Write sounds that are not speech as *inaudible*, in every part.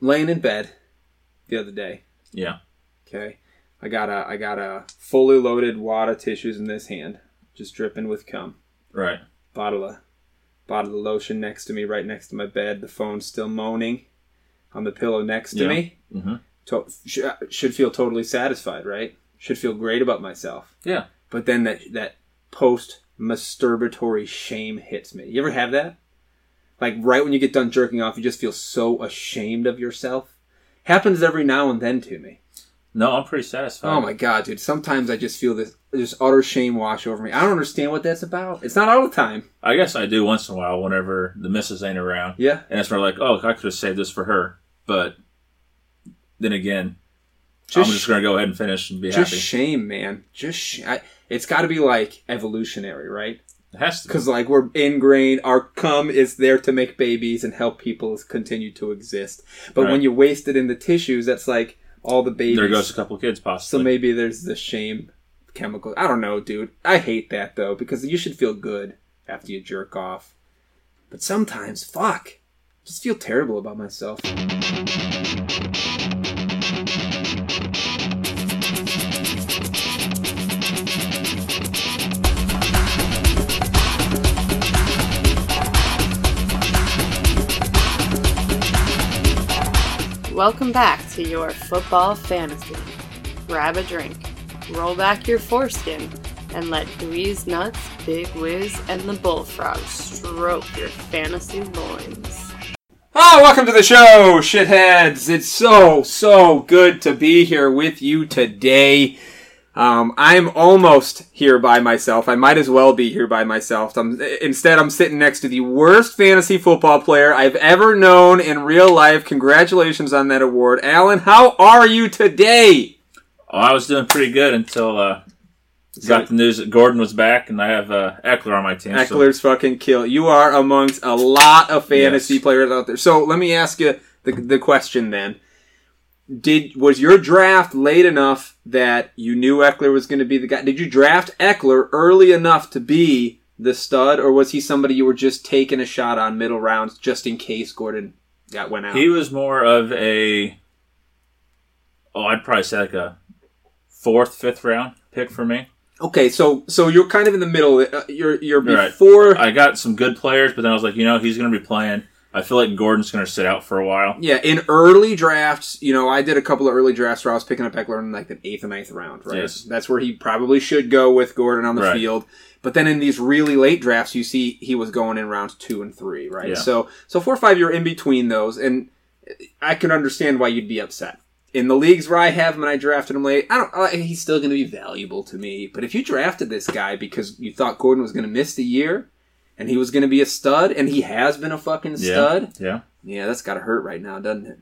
laying in bed the other day. Yeah. Okay, I got a I got a fully loaded wad of tissues in this hand, just dripping with cum. Right. Bottle of bottle of lotion next to me, right next to my bed. The phone's still moaning on the pillow next to Yeah. me. hmm To- sh- should feel totally satisfied, right? Should feel great about myself. Yeah. But then that that post masturbatory shame hits me. You ever have that? Like right when you get done jerking off, you just feel so ashamed of yourself. Happens every now and then to me. No, I'm pretty satisfied. Oh my god, dude! Sometimes I just feel this this utter shame wash over me. I don't understand what that's about. It's not all the time. I guess I do once in a while whenever the missus ain't around. Yeah, And it's more like, oh, I could have saved this for her. But then again, just I'm just going to go ahead and finish and be just happy. shame, man. Just sh- I, it's got to be like evolutionary, right? It has to be. Because like we're ingrained, our cum is there to make babies and help people continue to exist. But when you waste it in the tissues, that's like all the babies. There goes a couple kids, kids, so maybe there's the shame chemical. I don't know, dude. I hate that though because you should feel good after you jerk off. But sometimes, fuck, I just feel terrible about myself. Welcome back to your football fantasy. Grab a drink, roll back your foreskin, and let Dweez Nuts, Big Wiz, and the Bullfrog stroke your fantasy loins. Oh, welcome to the show, shitheads. It's so, so good to be here with you today. Um, I'm almost here by myself. I might as well be here by myself. I'm, instead, I'm sitting next to the worst fantasy football player I've ever known in real life. Congratulations on that award. Alan, how are you today? oh, I was doing pretty good until uh, got the news that Gordon was back, and I have uh, Ekeler on my team. so- Ekeler's fucking kill. You are amongst a lot of fantasy Yes. players out there. So let me ask you the, the question then. Did was your draft late enough that you knew Ekeler was going to be the guy? Did you draft Ekeler early enough to be the stud, or was he somebody you were just taking a shot on middle rounds just in case Gordon got went out? He was more of a, oh, I'd probably say like a fourth, fifth round pick for me. okay, so so you're kind of in the middle. Uh, You're you're Right. before. I got some good players, but then I was like, you know, he's going to be playing. I feel like Gordon's going to sit out for a while. Yeah, in early drafts, you know, I did a couple of early drafts where I was picking up Ekeler in like the eighth and ninth round, right? Yes. That's where he probably should go with Gordon on the Right. field. But then in these really late drafts, you see he was going in rounds two and three, right? Yeah. So, so four or five, you're in between those, and I can understand why you'd be upset. In the leagues where I have him and I drafted him late, I don't. Uh, he's still going to be valuable to me. But if you drafted this guy because you thought Gordon was going to miss the year, and he was going to be a stud, and he has been a fucking stud, Yeah. yeah, that's got to hurt right now, doesn't it?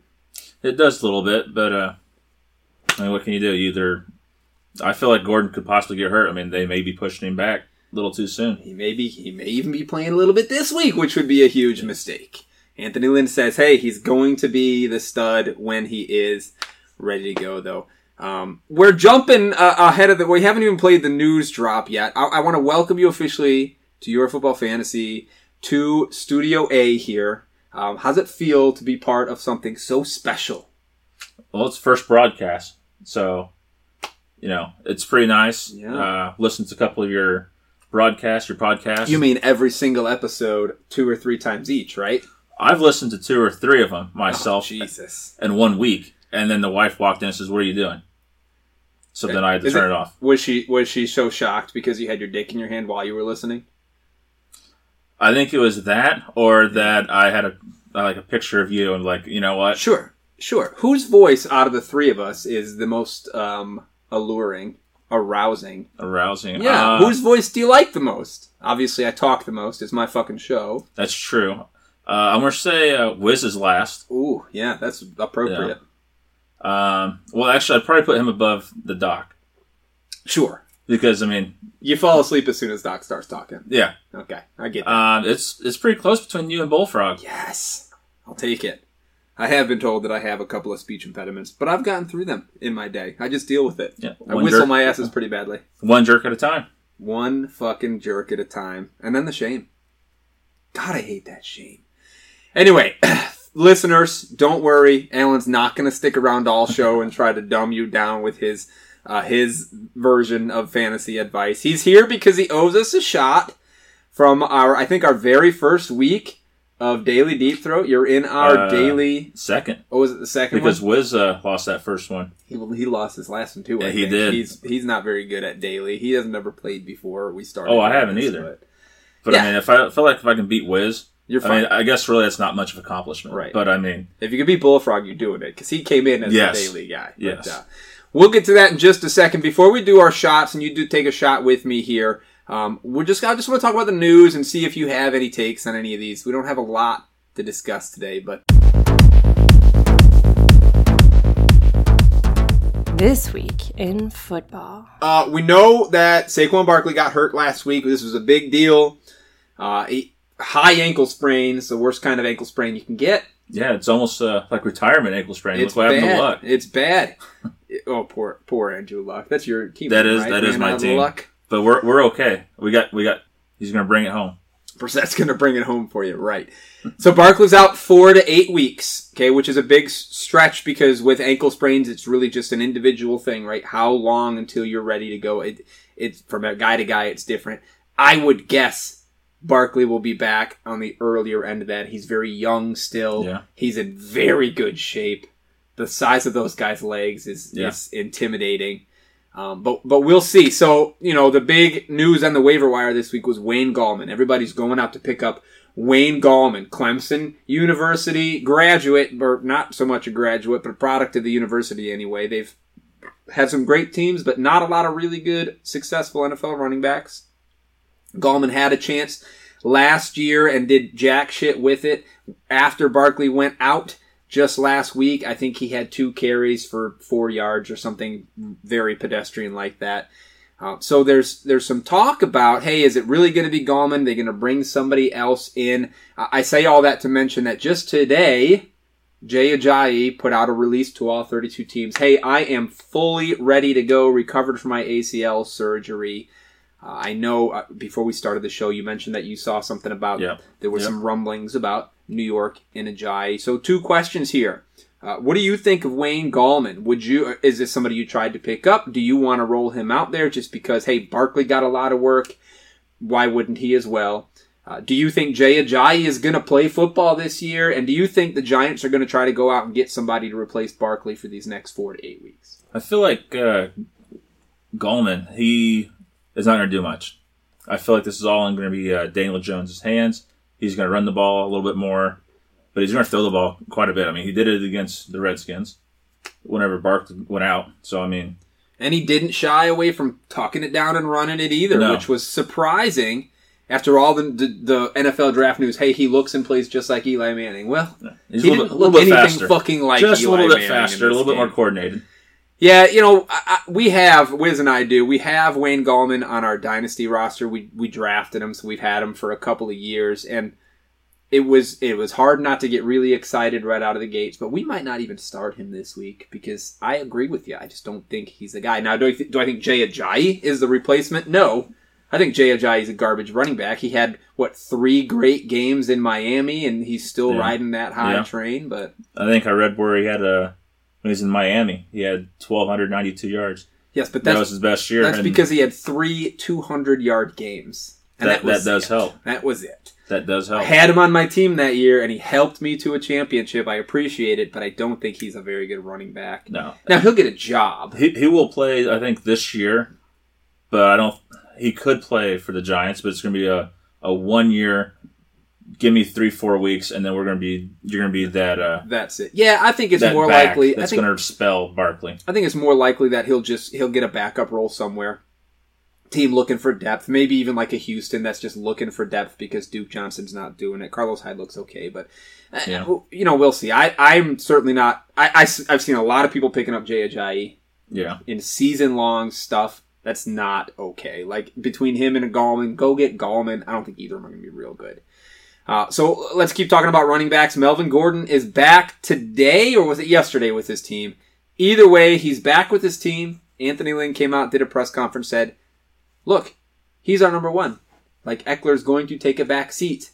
It does a little bit, but uh, I mean, what can you do? Either I feel like Gordon could possibly get hurt. I mean, they may be pushing him back a little too soon. He may be, he may even be playing a little bit this week, which would be a huge mistake. Anthony Lynn says, "Hey, he's going to be the stud when he is ready to go." Though um, we're jumping uh, ahead of the. We haven't even played the news drop yet. I, I want to welcome you officially to your football fantasy to Studio A here. Um, how's it feel to be part of something so special? Well, it's first broadcast, so you know it's pretty nice. Yeah. Uh, listen to a couple of your broadcasts, your podcasts. You mean every single episode, two or three times each, right? I've listened to two or three of them myself Oh, Jesus. in one week, and then the wife walked in and says, "What are you doing?" So then I had to Is turn it- it off. Was she was she so shocked because you had your dick in your hand while you were listening? I think it was that, or that I had a like a picture of you and like, you know what? Sure, sure. Whose voice out of the three of us is the most um, alluring, arousing? Arousing. Yeah. Uh, Whose voice do you like the most? Obviously, I talk the most. It's my fucking show. That's true. Uh, I'm gonna say uh, Wiz is last. Ooh, yeah, that's appropriate. Um, well, actually, I'd probably put him above the Doc Sure. Because I mean, You fall asleep as soon as Doc starts talking. yeah, Okay, I get that. um, it's it's pretty close between you and Bullfrog. yes, I'll take it. I have been told that I have a couple of speech impediments, but I've gotten through them in my day. I just deal with it. Yeah, I one whistle jerk- my asses pretty badly. one jerk at a time. One fucking jerk at a time. And then the shame. God, I hate that shame. Anyway, *clears throat* listeners, don't worry. Alan's not going to stick around all show and try to dumb you down with his uh, his version of fantasy advice. He's here because he owes us a shot from our, I think, our very first week of Daily Deep Throat. You're in our Uh, daily. Second, Oh, was it the second because one? Wiz uh, lost that first one. He, he lost his last one too. I Yeah, he did. He's he's not very good at daily. He hasn't ever played before we started. Oh, I haven't this, either. but But Yeah. I mean, if I feel like if I can beat Wiz, You're I fine. mean, I guess really that's not much of an accomplishment. Right. But I mean, If you could beat Bullfrog, you're doing it because he came in as Yes. a daily guy. Yes. Uh, we'll get to that in just a second. Before we do our shots, and you do take a shot with me here, um, we're just I just want to talk about the news and see if you have any takes on any of these. We don't have a lot to discuss today, but This week in football. uh, we know that Saquon Barkley got hurt last week. This was a big deal. Uh, high ankle sprain is the worst kind of ankle sprain you can get. yeah, it's almost uh, like retirement ankle sprain. It's Look what bad. happened to Luck. It's bad. *laughs* oh, poor poor Andrew Luck. That's your team. That is- right? that is my team. Luck. But we're we're okay. We got we got. He's gonna bring it home. Brissett's going to bring it home for you, right? So Barkley's out four to eight weeks, okay, which is a big stretch because with ankle sprains, it's really just an individual thing, right? How long until you're ready to go? It, it's from a guy to guy, it's different. I would guess Barkley will be back on the earlier end of that. He's very young still. Yeah. He's in very good shape. The size of those guys' legs is, Yeah. is intimidating. Um, but but we'll see. So you know the big news on the waiver wire this week was Wayne Gallman. Everybody's going out to pick up Wayne Gallman, Clemson University graduate, or not so much a graduate, but a product of the university anyway. They've had some great teams, but not a lot of really good, successful NFL running backs. Gallman had a chance last year and did jack shit with it after Barkley went out just last week. I think he had two carries for four yards or something very pedestrian like that. Uh, so there's there's some talk about hey, is it really going to be Gallman? They're going to bring somebody else in. I I say all that to mention that just today, Jay Ajayi put out a release to all 32 teams. Hey, I am fully ready to go, recovered from my ACL surgery. Uh, I know uh, before we started the show, you mentioned that you saw something about Yep. there were Yep. some rumblings about New York and Ajayi. So two questions here. Uh, what do you think of Wayne Gallman? Would you is this somebody you tried to pick up? Do you want to roll him out there just because hey Barkley got a lot of work? Why wouldn't he as well? Uh, do you think Jay Ajayi is going to play football this year? And do you think the Giants are going to try to go out and get somebody to replace Barkley for these next four to eight weeks? I feel like uh, Gallman, he is not going to do much. I feel like this is all going to be uh, Daniel Jones' hands. He's going to run the ball a little bit more, but he's going to throw the ball quite a bit. I mean, he did it against the Redskins whenever Bark went out. So, I mean, And he didn't shy away from tucking it down and running it either, No. which was surprising after all the, the the NFL draft news. Hey, he looks and plays just like Eli Manning. Well, he's he a little, didn't bit, look anything faster. fucking like Just Eli a little bit Manning faster, a little bit more coordinated. Yeah, you know, I, I, we have Wiz and I do. We have Wayne Gallman on our dynasty roster. We we drafted him, so we've had him for a couple of years, and it was it was hard not to get really excited right out of the gates. But we might not even start him this week because I agree with you. I just don't think he's the guy. Now, do I, th- do I think Jay Ajayi is the replacement? No. I think Jay Ajayi is a garbage running back. He had what three great games in Miami, and he's still Yeah. riding that high Yeah. train. But I think I read where he had a when he was in Miami, he had 1,292 yards. yes, but That was his best year. That's because he had three 200 yard games. And that, that, was that does it. help. That was it. That does help. I had him on my team that year, and he helped me to a championship. I appreciate it, but I don't think he's a very good running back. no, Now, he'll get a job. he he will play. I think this year, but I don't. He could play for the Giants, but it's going to be a a one year. Give me three four weeks, and then we're going to be you're going to be that uh That's it. Yeah, I think it's more likely. I that's think, going to spell Barkley. I think it's more likely that he'll just he'll get a backup role somewhere. Team looking for depth, maybe even like a Houston that's just looking for depth because Duke Johnson's not doing it. Carlos Hyde looks okay, but uh, Yeah. you know we'll see. I I'm certainly not. I, I have seen a lot of people picking up Jay Ajayi Yeah, in season long stuff. That's not okay. Like between him and a Gallman, go get Gallman. I don't think either of them are going to be real good. Uh, so let's keep talking about running backs. Melvin Gordon is back today, or was it yesterday with his team? Either way, he's back with his team. Anthony Lynn came out, did a press conference, said, "Look, he's our number one. Like Ekeler's going to take a back seat."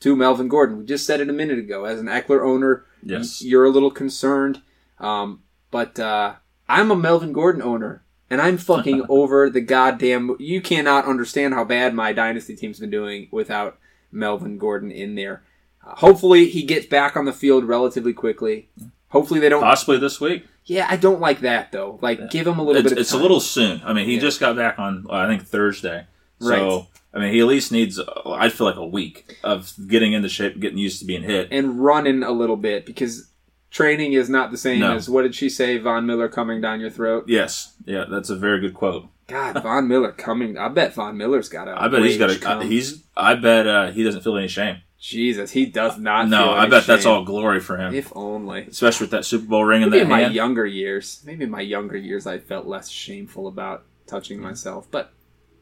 to Melvin Gordon. We just said it a minute ago. As an Ekeler owner, Yes. you're a little concerned. Um, but uh, I'm a Melvin Gordon owner, and I'm fucking *laughs* over the goddamn. You cannot understand how bad my dynasty team's been doing without Melvin Gordon in there. Uh, hopefully, he gets back on the field relatively quickly. Hopefully, they don't. Possibly this week. Yeah, I don't like that though. Like, give him a little It's, bit of it's a little soon. I mean, he Yeah. just got back on, uh, I think, Thursday. So, Right. I mean, he at least needs, uh, I feel like, a week of getting into shape, getting used to being hit. and running a little bit because training is not the same No. as what did she say? Von Miller coming down your throat. Yes. Yeah, that's a very good quote. God, Von Miller coming. I bet Von Miller's got a. I bet he's got a, uh, come. he's, I bet uh, he doesn't feel any shame. Jesus, he does not. No, feel I bet that's all glory for him. If only. Especially with that Super Bowl ring in Maybe that in my hand. younger years, maybe in my younger years, I felt less shameful about touching myself, but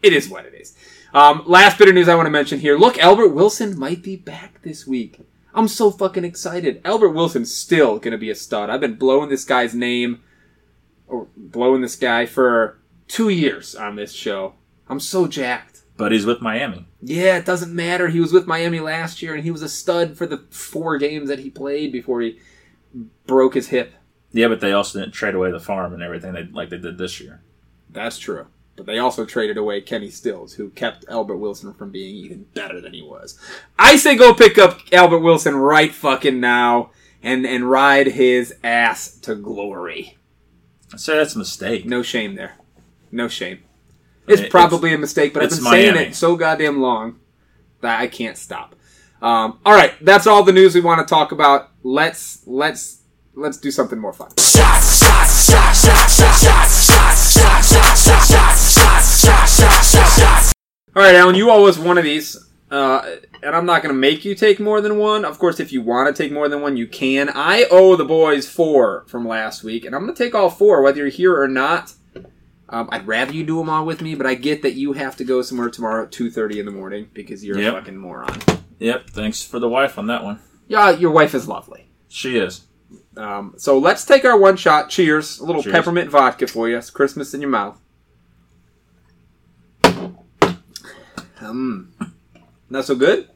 it is what it is. Um, last bit of news I want to mention here. Look, Albert Wilson might be back this week. I'm so fucking excited. Albert Wilson's still gonna be a stud. I've been blowing this guy's name, or blowing this guy for two years on this show. I'm so jacked. but he's with Miami. Yeah, it doesn't matter. He was with Miami last year, and he was a stud for the four games that he played before he broke his hip. Yeah, but they also didn't trade away the farm and everything they, like they did this year. That's true. But they also traded away Kenny Stills, who kept Albert Wilson from being even better than he was. I say go pick up Albert Wilson right fucking now and and ride his ass to glory. I say that's a mistake. No shame there. No shame. It's It's- probably a mistake, but I've it's been saying Miami. it so goddamn long that I can't stop. Um, all right, that's all the news we want to talk about. Let's let's let's do something more fun. All right, Alan, you owe us one of these, uh, and I'm not going to make you take more than one. Of course, if you want to take more than one, you can. I owe the boys four from last week, and I'm going to take all four, whether you're here or not. Um, I'd rather you do them all with me, but I get that you have to go somewhere tomorrow at two thirty in the morning because you're Yep. a fucking moron. Yep, thanks for the wife on that one. Yeah, your wife is lovely. She is. Um, so let's take our one shot. Cheers! A little Cheers. peppermint vodka for you. It's Christmas in your mouth. Um, not so good.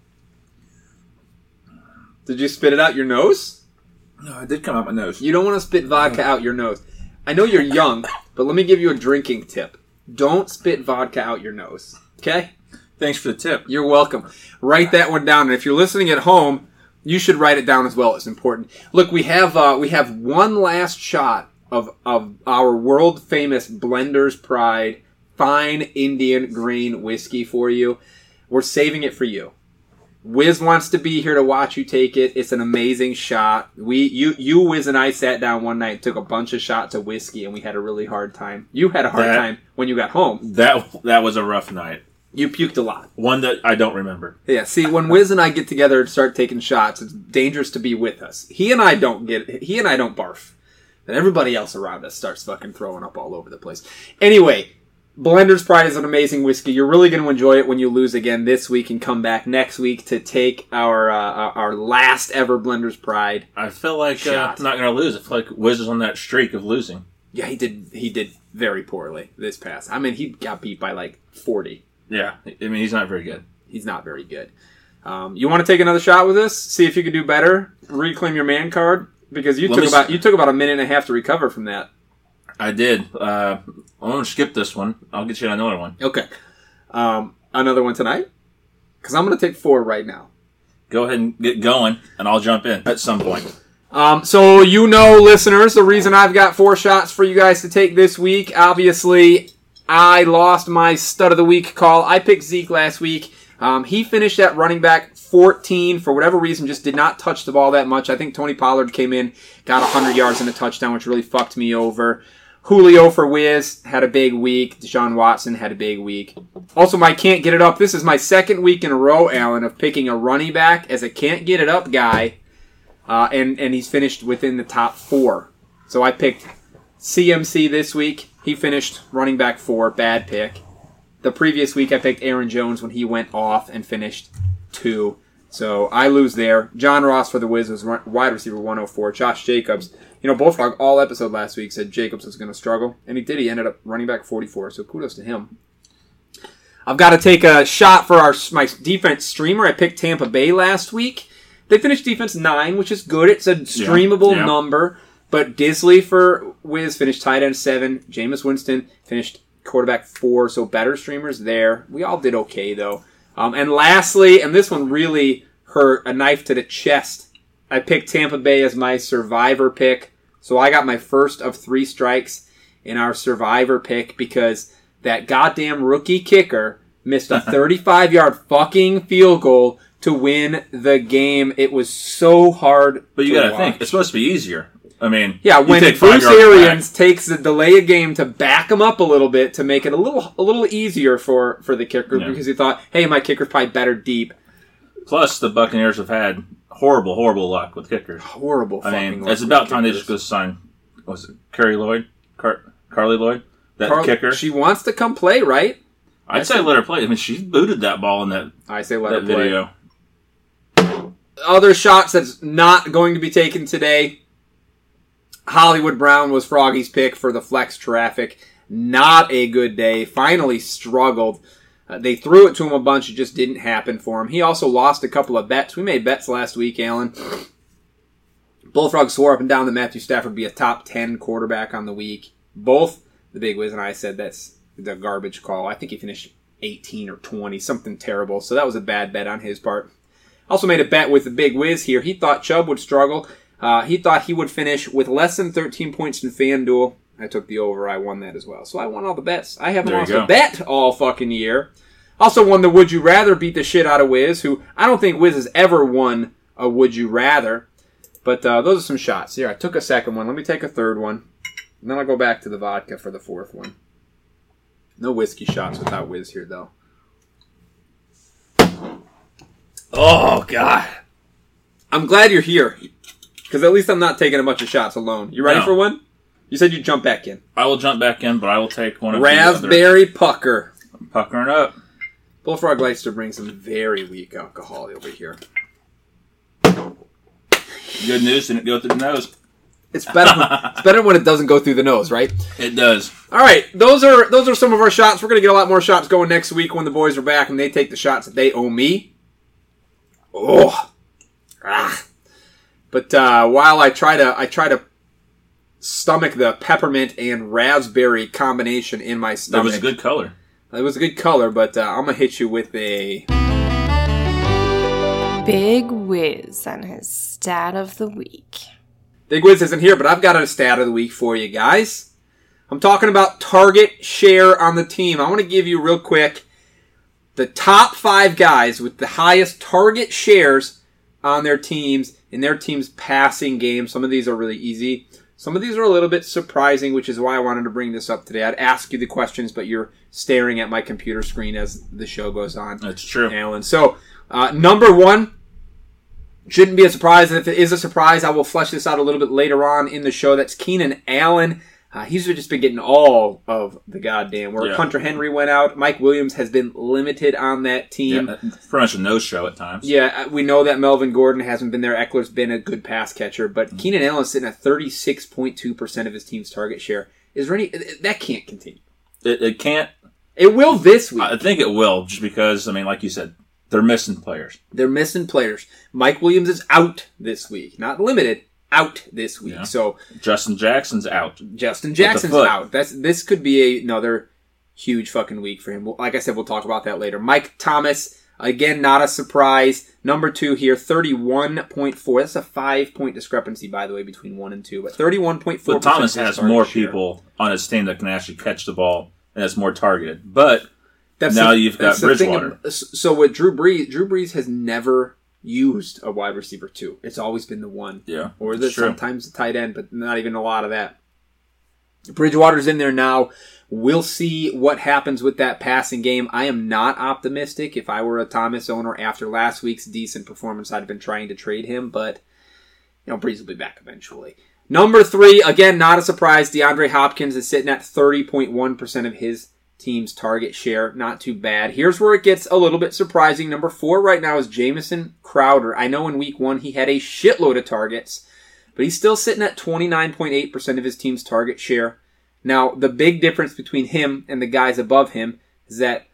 Did you spit it out your nose? No, it did come out my nose. You don't want to spit vodka out your nose. I know you're young, but let me give you a drinking tip. Don't spit vodka out your nose. Okay? Thanks for the tip. You're welcome. Write that one down, and if you're listening at home, you should write it down as well. It's important. Look, we have uh, we have one last shot of of our world famous Blender's Pride fine Indian green whiskey for you. We're saving it for you. Wiz wants to be here to watch you take it. It's an amazing shot. We, you, you, Wiz, and I sat down one night, took a bunch of shots of whiskey, and we had a really hard time. You had a hard That- time when you got home. That that was a rough night. You puked a lot. One that I don't remember. Yeah, see, when Wiz and I get together and start taking shots, it's dangerous to be with us. He and I don't get, he and I don't barf. And everybody else around us starts fucking throwing up all over the place. Anyway, Blender's Pride is an amazing whiskey. You're really going to enjoy it when you lose again this week and come back next week to take our uh, our last ever Blender's Pride. I feel like uh, I'm not going to lose. I feel like Wiz is on that streak of losing. Yeah, he did. He did very poorly this past. I mean, he got beat by like 40. Yeah, I mean he's not very good. He's not very good. Um, you want to take another shot with this? See if you can do better. Reclaim your man card because you Let took about you took about a minute and a half to recover from that. I did. Uh, I'm going to skip this one. I'll get you another one. Okay, um, another one tonight because I'm going to take four right now. Go ahead and get going, and I'll jump in at some point. Um, so you know, listeners, the reason I've got four shots for you guys to take this week. Obviously, I lost my stud of the week call. I picked Zeke last week. Um, he finished at running back 14 for whatever reason, just did not touch the ball that much. I think Tony Pollard came in, got 100 yards and a touchdown, which really fucked me over. Julio for Wiz had a big week. Deshaun Watson had a big week. Also, my can't get it up. This is my second week in a row, Alan, of picking a running back as a can't get it up guy uh, and and he's finished within the top four. So I picked CMC this week. He finished running back four, bad pick. The previous week I picked Aaron Jones when he went off and finished two. So I lose there. John Ross for the Wiz was run- wide receiver 104. Josh Jacobs, you know, Bullfrog all episode last week said Jacobs was going to struggle, and he did. He ended up running back 44. So kudos to him. I've got to take a shot for our my defense streamer. I picked Tampa Bay last week. They finished defense nine, which is good. It's a streamable yeah. number. But Dissly for Wiz finished tight end seven. Jameis Winston finished quarterback four. So better streamers there. We all did okay though. Um, and lastly, and this one really hurt a knife to the chest. I picked Tampa Bay as my survivor pick. So I got my first of three strikes in our survivor pick because that goddamn rookie kicker missed a *laughs* 35 yard fucking field goal to win the game. It was so hard. But you to got to think it's supposed to be easier. I mean, Yeah, when take Bruce. Arians takes the delay a game to back him up a little bit to make it a little a little easier for for the kicker Yeah. because he thought, hey, my kicker's probably better deep. Plus, the Buccaneers have had horrible, horrible luck with kickers. Horrible. I mean, luck it's about time they just go sign. Was it Carrie Lloyd? Car- Carly Lloyd? That Carl- kicker? She wants to come play, right? I'd say let her play. I mean, she booted that ball in that, I say let that her play. video. Other shots that's not going to be taken today. Hollywood Brown was Froggy's pick for the flex traffic. Not a good day. Finally struggled. Uh, they threw it to him a bunch. It just didn't happen for him. He also lost a couple of bets. We made bets last week, Alan. Bullfrog swore up and down that Matthew Stafford would be a top 10 quarterback on the week. Both the Big Wiz and I said that's the garbage call. I think he finished 18 or 20, something terrible. So that was a bad bet on his part. Also made a bet with the Big Wiz here. He thought Chubb would struggle. Uh, he thought he would finish with less than 13 points in FanDuel. I took the over. I won that as well. So I won all the bets. I haven't There lost a bet all fucking year. Also won the Would You Rather beat the shit out of Wiz, who I don't think Wiz has ever won a Would You Rather. But uh, those are some shots. Here, I took a second one. Let me take a third one. And then I'll go back to the vodka for the fourth one. No whiskey shots without Wiz here, though. Oh, God. I'm glad you're here. Because at least I'm not taking a bunch of shots alone. You ready No. for one? You said you'd jump back in. I will jump back in, but I will take one of. Raspberry pucker. I'm puckering up. Bullfrog likes to bring some very weak alcohol over here. Good news, didn't go through the nose. It's better. When, *laughs* it's better when it doesn't go through the nose, right? It does. All right, those are those are some of our shots. We're gonna get a lot more shots going next week when the boys are back and they take the shots that they owe me. Oh, ah. But uh, while I try to I try to stomach the peppermint and raspberry combination in my That stomach. was a good color. It was a good color, but uh, I'm gonna hit you with a. Big whiz and his stat of the week. Big whiz isn't here, but I've got a stat of the week for you guys. I'm talking about target share on the team. I want to give you real quick the top five guys with the highest target shares on their teams in their team's passing game. Some of these are really easy. Some of these are a little bit surprising, which is why I wanted to bring this up today. I'd ask you the questions, but you're staring at my computer screen as the show goes on. That's true. Alan. So, uh, number one shouldn't be a surprise. And if it is a surprise, I will flesh this out a little bit later on in the show. That's Keenan Allen. Uh, he's just been getting all of the goddamn work. Yeah. Hunter Henry went out. Mike Williams has been limited on that team. that- pretty much a no show at times. Yeah, uh, we know that Melvin Gordon hasn't been there. Ekeler's been a good pass catcher, but Mm-hmm. Keenan Allen's sitting at 36.2% of his team's target share. Is there any. That can't continue. It, it can't. It will this week. I think it will, just because I mean, like you said, they're missing players. They're missing players. Mike Williams is out this week. Not limited, out this week. Yeah. So Justin Jackson's out. Justin Jackson's out. That's this could be a, another huge fucking week for him. Well, Like I said, we'll talk about that later. Mike Thomas, again, not a surprise. Number two here, 31.4. That's a five point discrepancy, by the way, between one and two. But 31.4. But Thomas has more people on his team that can actually catch the ball and that's more targeted. But That's Now the- you've got that's the thing Bridgewater. ab- So with Drew Brees, Drew Brees has never used a wide receiver too. It's always been the one. yeah, or the, sometimes the tight end, but not even a lot of that. Bridgewater's in there now. We'll see what happens with that passing game. I am not optimistic. If I were a Thomas owner after last week's decent performance, I'd have been trying to trade him, but you know, Brees will be back eventually. Number three, again, not a surprise. DeAndre Hopkins is sitting at 30.1% of his team's target share. Not too bad. Here's where it gets a little bit surprising. Number four right now is Jamison Crowder. I know in week one he had a shitload of targets, but he's still sitting at 29.8% of his team's target share. Now, the big difference between him and the guys above him is that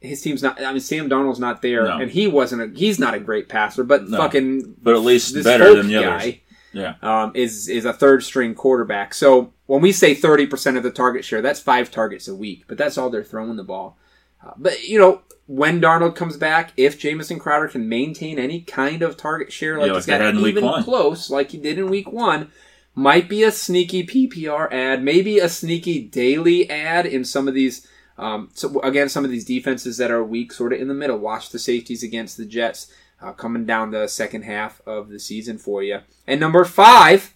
his team's not. I mean, Sam Darnold's not there, No. and he wasn't. A, he's not a great passer, but No. fucking But at least better than the guy, others. Yeah. um, is is a third string quarterback. So when we say thirty percent of the target share, that's five targets a week, but that's all they're throwing the ball. Uh, but you know, when Darnold comes back, if Jamison Crowder can maintain any kind of target share like Yeah, he's got even close, like he did in week one, might be a sneaky PPR ad, maybe a sneaky daily ad in some of these. Um, so again, some of these defenses that are weak, sort of in the middle. Watch the safeties against the Jets uh, coming down the second half of the season for you. And number five,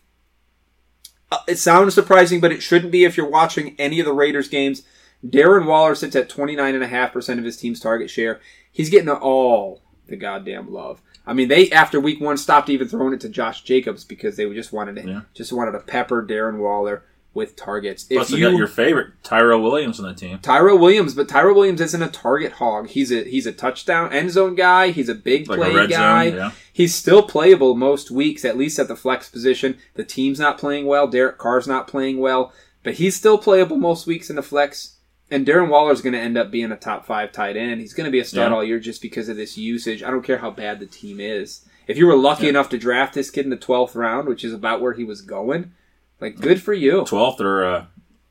uh, it sounds surprising, but it shouldn't be if you're watching any of the Raiders games. Darren Waller sits at 29.5% of his team's target share. He's getting all the goddamn love. I mean, they after week one stopped even throwing it to Josh Jacobs because they just wanted to Yeah. just wanted to pepper Darren Waller with targets. If Plus, you got your favorite Tyrell Williams on the team. Tyrell Williams, but Tyrell Williams isn't a target hog. He's a he's a touchdown end zone guy. He's a big Like a play red guy. zone, yeah. He's still playable most weeks, at least at the flex position. The team's not playing well. Derek Carr's not playing well, but he's still playable most weeks in the flex. And Darren Waller's going to end up being a top five tight end. He's going to be a stud Yeah. all year just because of this usage. I don't care how bad the team is. If you were lucky Yeah. enough to draft this kid in the twelfth round, which is about where he was going, like good for you. 12th or uh,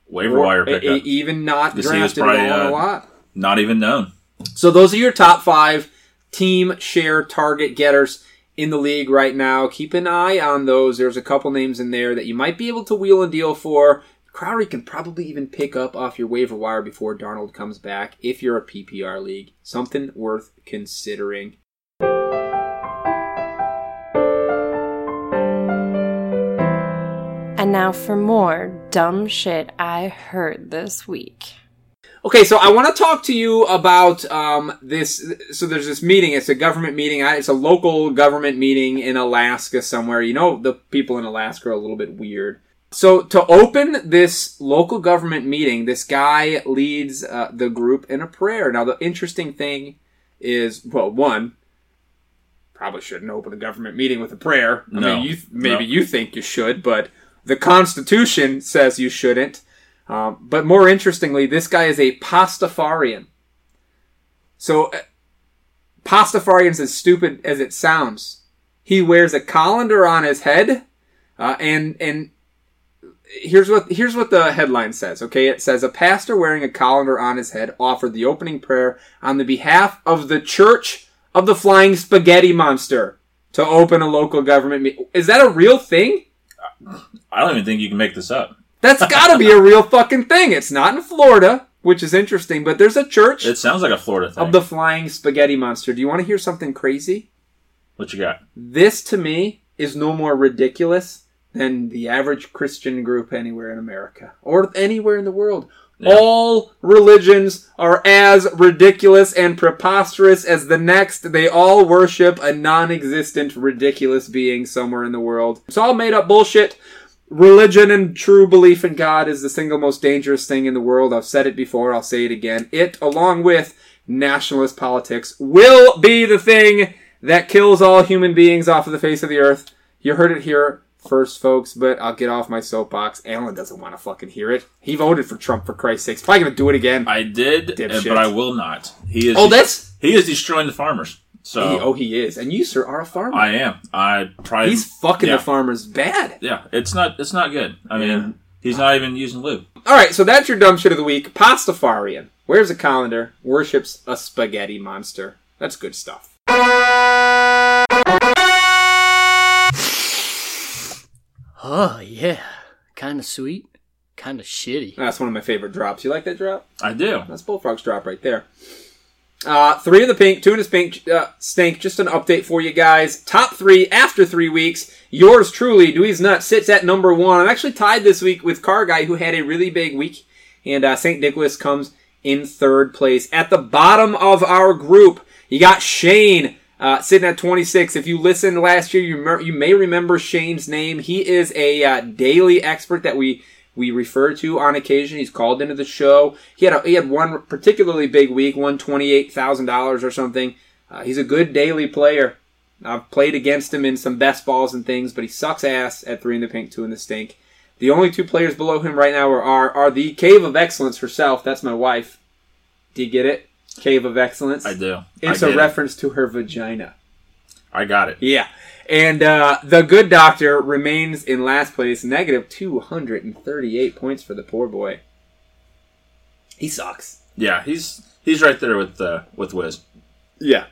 waiver Or wire pickup. e- even not Because drafted probably, in a uh, lot. Not even known. So those are your top five team share target getters in the league right now. Keep an eye on those. There's a couple names in there that you might be able to wheel and deal for. Crowder can probably even pick up off your waiver wire before Darnold comes back if you're a PPR league. Something worth considering. And now for more dumb shit I heard this week. Okay, so I want to talk to you about um, this. So there's this meeting. It's a government meeting. It's a local government meeting in Alaska somewhere. You know, the people in Alaska are a little bit weird. So to open this local government meeting, this guy leads uh, the group in a prayer. Now the interesting thing is, well, one, probably shouldn't open a government meeting with a prayer. I No. mean, you maybe No. you think you should, but the Constitution says you shouldn't. Um, but more interestingly, this guy is a Pastafarian. So, uh, Pastafarian's as stupid as it sounds. He wears a colander on his head, uh, and and here's what here's what the headline says. Okay, it says a pastor wearing a colander on his head offered the opening prayer on the behalf of the Church of the Flying Spaghetti Monster to open a local government meeting. Is that a real thing? I don't even think you can make this up. That's got to be a real fucking thing. It's not in Florida, which is interesting, but there's a church It sounds like a Florida thing. of the Flying Spaghetti Monster. Do you want to hear something crazy? what you got? This to me is no more ridiculous than the average Christian group anywhere in America or anywhere in the world. Yeah. All religions are as ridiculous and preposterous as the next. They all worship a non existent, ridiculous being somewhere in the world. It's all made up bullshit. Religion and true belief in God is the single most dangerous thing in the world. I've said it before, I'll say it again. It, along with nationalist politics, will be the thing that kills all human beings off of the face of the earth. You heard it here first, folks, but I'll get off my soapbox. Alan doesn't want to fucking hear it. He voted for Trump, for Christ's sakes. Probably gonna do it again. I did, Dipshit. but I will not. He is. oh, that's. he is destroying the farmers. So He, oh, he is. And you, sir, are a farmer. I am. I try. He's fucking yeah. the farmers bad. Yeah, it's not. It's not good. I mean, he's not even using lube. All right, so that's your dumb shit of the week. Pastafarian wears a colander, worships a spaghetti monster. That's good stuff. Oh, yeah. Kind of sweet, kind of shitty. That's one of my favorite drops. You like that drop? I do. That's Bullfrog's drop right there. Uh, three in the pink, two in the pink uh, stink. Just an update for you guys. Top three after three weeks. Yours truly, Dweez Nut, sits at number one. I'm actually tied this week with Car Guy, who had a really big week. And uh, St. Nicholas comes in third place. At the bottom of our group, you got Shane uh, sitting at 26. If you listened last year, you, mer- you may remember Shane's name. He is a uh, daily expert that we we refer to on occasion. He's called into the show. He had a, he had one particularly big week, won twenty eight thousand dollars or something. Uh, he's a good daily player. I've played against him in some best balls and things, but he sucks ass at three in the pink, two in the stink. The only two players below him right now are are, are the Cave of Excellence herself. That's my wife. Do you get it? Cave of Excellence. I do. It's I a get it. reference to her vagina. I got it. Yeah. And uh, the good doctor remains in last place, negative 238 points for the poor boy. He sucks. Yeah, he's he's right there with uh, with Wiz. Yeah.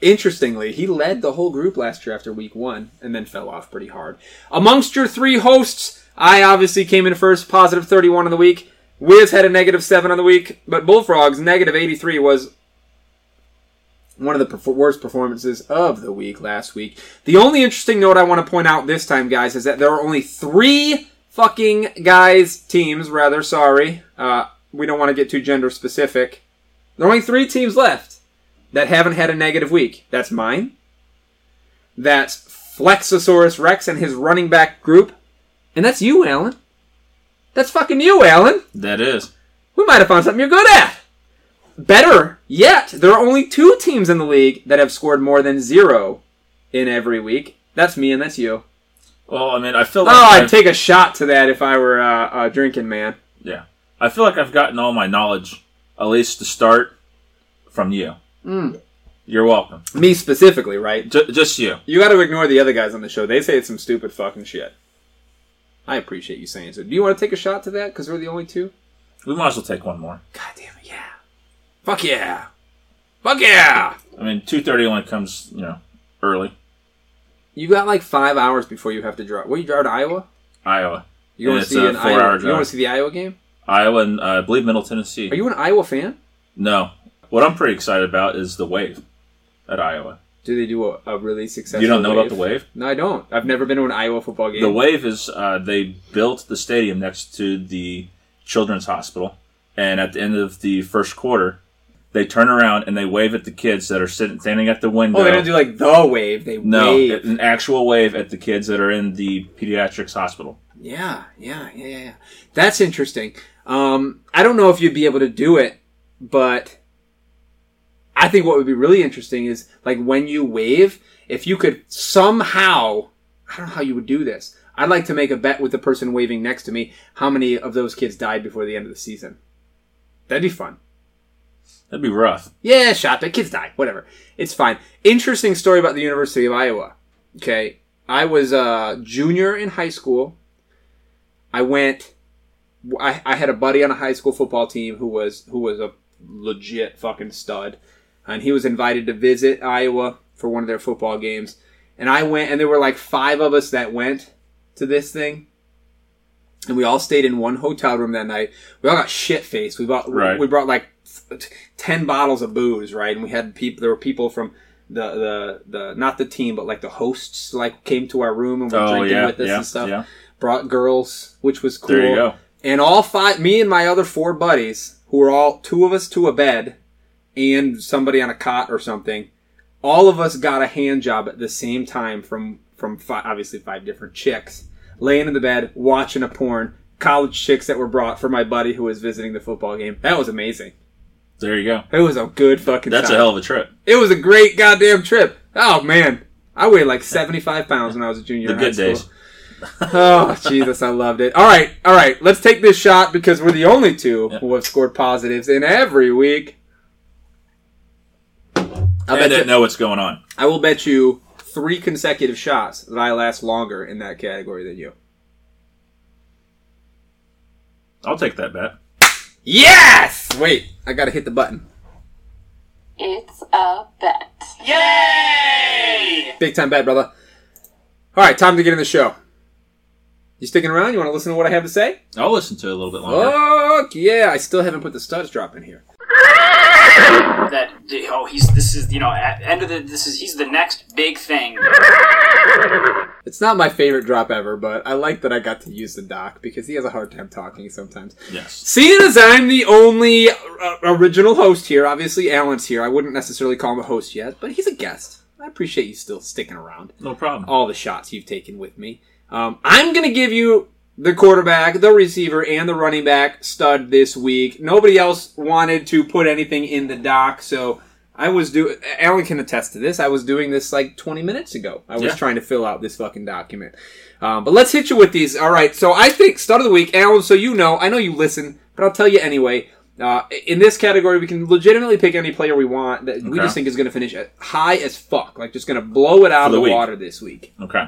Interestingly, he led the whole group last year after week one and then fell off pretty hard. Amongst your three hosts, I obviously came in first, positive 31 on the week. Wiz had a negative 7 on the week, but Bullfrogs, negative 83, was one of the worst performances of the week last week. The only interesting note I want to point out this time, guys, is that there are only three fucking guys, teams, rather, sorry. Uh, we don't want to get too gender specific. There are only three teams left that haven't had a negative week. That's mine. That's Flexosaurus Rex and his running back group. And that's you, Alan. That's fucking you, Alan. That is. We might have found something you're good at. Better yet, there are only two teams in the league that have scored more than zero in every week. That's me and that's you. Well, I mean, I feel like Oh, I'd I've- take a shot to that if I were uh, a drinking man. yeah, I feel like I've gotten all my knowledge, at least to start, from you. Mm. You're welcome. Me specifically, right? J- just you. You got to ignore the other guys on the show. They say it's some stupid fucking shit. I appreciate you saying so. Do you want to take a shot to that? Because we're the only two? We might as well take one more. God damn it, yeah. Fuck yeah. Fuck yeah. I mean, two thirty only comes, you know, early. You got like five hours before you have to drive. What, you drive to Iowa? Iowa, You want to see a an Iowa? You want to see the Iowa game? Iowa, and uh, I believe Middle Tennessee. Are you an Iowa fan? No, what I'm pretty excited about is the wave at Iowa. Do they do a, a really successful? You don't know wave? about the wave? No, I don't. I've never been to an Iowa football game. The wave is uh, they built the stadium next to the children's hospital, and at the end of the first quarter, they turn around and they wave at the kids that are sitting standing at the window. Oh, they don't do like the wave. They no, wave. an actual wave at the kids that are in the pediatrics hospital. Yeah, yeah, yeah, yeah, yeah. That's interesting. Um, I don't know if you'd be able to do it, but I think what would be really interesting is like when you wave, if you could somehow, I don't know how you would do this. I'd like to make a bet with the person waving next to me how many of those kids died before the end of the season. That'd be fun. That'd be rough. Yeah, shot, but kids die. Whatever. It's fine. Interesting story about the University of Iowa. Okay. I was a junior in high school. I went I, I had a buddy on a high school football team who was who was a legit fucking stud. And he was invited to visit Iowa for one of their football games. And I went and there were like five of us that went to this thing. And we all stayed in one hotel room that night. We all got shit faced. We bought Right. we brought like ten bottles of booze, right? And we had people. There were people from the the the not the team, but like the hosts, like came to our room and were Oh drinking yeah, with us yeah, and stuff. yeah. Brought girls, which was cool. There you go. And all five, me and my other four buddies, who were all two of us to a bed, and somebody on a cot or something, all of us got a hand job at the same time from from five, obviously five different chicks, laying in the bed watching a porn. College chicks that were brought for my buddy who was visiting the football game. That was amazing. There you go. It was a good fucking. That's a hell of a trip. It was a great goddamn trip. Oh man, I weighed like seventy five pounds when I was a junior. The in high good days. oh Jesus, I loved it. All right, all right. Let's take this shot because we're the only two Yeah. who have scored positives in every week. I bet didn't you, know what's going on. I will bet you three consecutive shots that I last longer in that category than you. I'll take that bet. Yes. Wait, I gotta hit the button. It's a bet. Yay! Big time bet, brother. All right, time to get in the show. You sticking around? You want to listen to what I have to say? I'll listen to it a little bit longer. Fuck yeah! I still haven't put the studs drop in here. that oh he's this is you know at end of the this is he's the next big thing *laughs* It's not my favorite drop ever, but I like that I got to use the doc because he has a hard time talking sometimes. Yes. Seeing as I'm the only uh, original host here, obviously Alan's here. I wouldn't necessarily call him a host yet, but he's a guest. I appreciate you still sticking around. No problem. All the shots you've taken with me. Um, I'm going to give you the quarterback, the receiver, and the running back stud this week. Nobody else wanted to put anything in the doc, so I was doing. Alan can attest to this. I was doing this like 20 minutes ago. I was Yeah. trying to fill out this fucking document. Um, but let's hit you with these. All right. So I think start of the week, Alan. So you know, I know you listen, but I'll tell you anyway. Uh, in this category, we can legitimately pick any player we want that we just think is going to finish high as fuck, like just going to blow it out of the the water this week. Okay.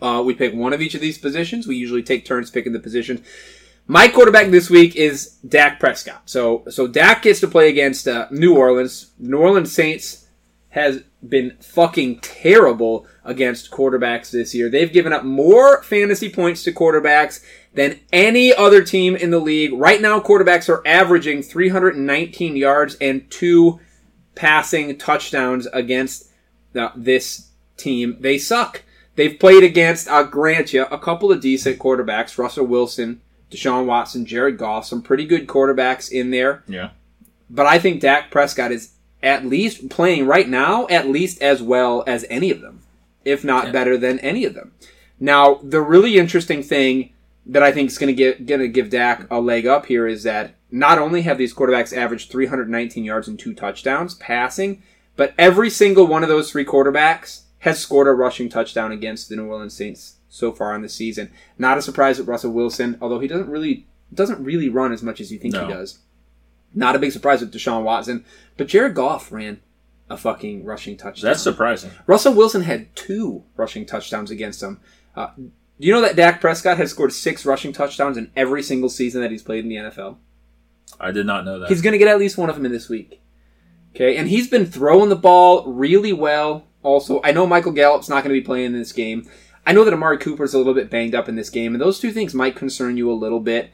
Uh, we pick one of each of these positions. We usually take turns picking the position. My quarterback this week is Dak Prescott. So, so Dak gets to play against uh, New Orleans. New Orleans Saints has been fucking terrible against quarterbacks this year. They've given up more fantasy points to quarterbacks than any other team in the league. Right now, quarterbacks are averaging 319 yards and two passing touchdowns against uh, this team. They suck. They've played against, I'll grant you, a couple of decent quarterbacks. Russell Wilson, Deshaun Watson, Jared Goff, some pretty good quarterbacks in there. Yeah. But I think Dak Prescott is at least playing right now, at least as well as any of them, if not better than any of them. Now, the really interesting thing that I think is going to get going to give Dak a leg up here is that not only have these quarterbacks averaged 319 yards and two touchdowns passing, but every single one of those three quarterbacks has scored a rushing touchdown against the New Orleans Saints so far in the season. Not a surprise with Russell Wilson, although he doesn't really doesn't really run as much as you think No. he does. Not a big surprise with Deshaun Watson, but Jared Goff ran a fucking rushing touchdown. That's surprising. Russell Wilson had two rushing touchdowns against him. Uh, do you know that Dak Prescott has scored six rushing touchdowns in every single season that he's played in the NFL? I did not know that. He's going to get at least one of them in this week. Okay, and he's been throwing the ball really well. Also, I know Michael Gallup's not going to be playing in this game. I know that Amari Cooper's a little bit banged up in this game, and those two things might concern you a little bit.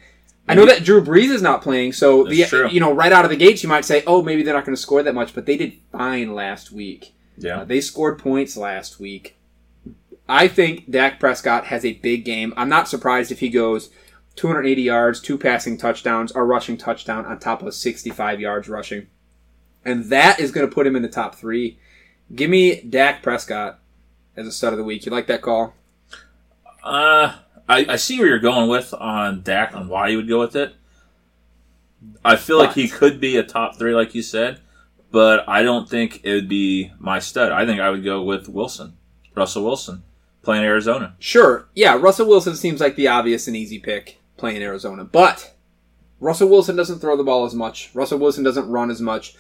I know that Drew Brees is not playing, so the true. you know right out of the gates you might say, oh, maybe they're not going to score that much, but they did fine last week. yeah. Uh, they scored points last week. I think Dak Prescott has a big game. I'm not surprised if he goes 280 yards, two passing touchdowns, a rushing touchdown on top of 65 yards rushing. And that is going to put him in the top three. Give me Dak Prescott as a stud of the week. You like that call? Uh, I, I see where you're going with on Dak on why you would go with it. I feel like he could be a top three, like you said, but I don't think it would be my stud. I think I would go with Wilson, Russell Wilson, playing Arizona. Sure. Yeah, Russell Wilson seems like the obvious and easy pick playing Arizona. But Russell Wilson doesn't throw the ball as much. Russell Wilson doesn't run as much.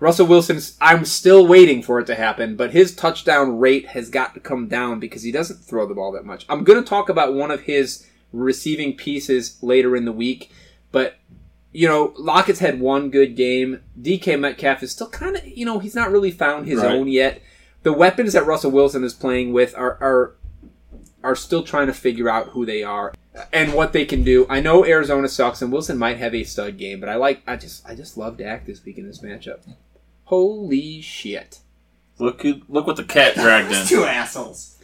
Russell Wilson's I'm still waiting for it to happen, but his touchdown rate has got to come down because he doesn't throw the ball that much. I'm going to talk about one of his receiving pieces later in the week, but you know, Lockett's had one good game. DK Metcalf is still kind of, you know, he's not really found his Right. own yet. The weapons that Russell Wilson is playing with are, are are still trying to figure out who they are and what they can do. I know Arizona sucks and Wilson might have a stud game, but I like I just I just love Dak this week in this matchup. Holy shit. Look who, look what the cat *laughs* dragged in. Two assholes.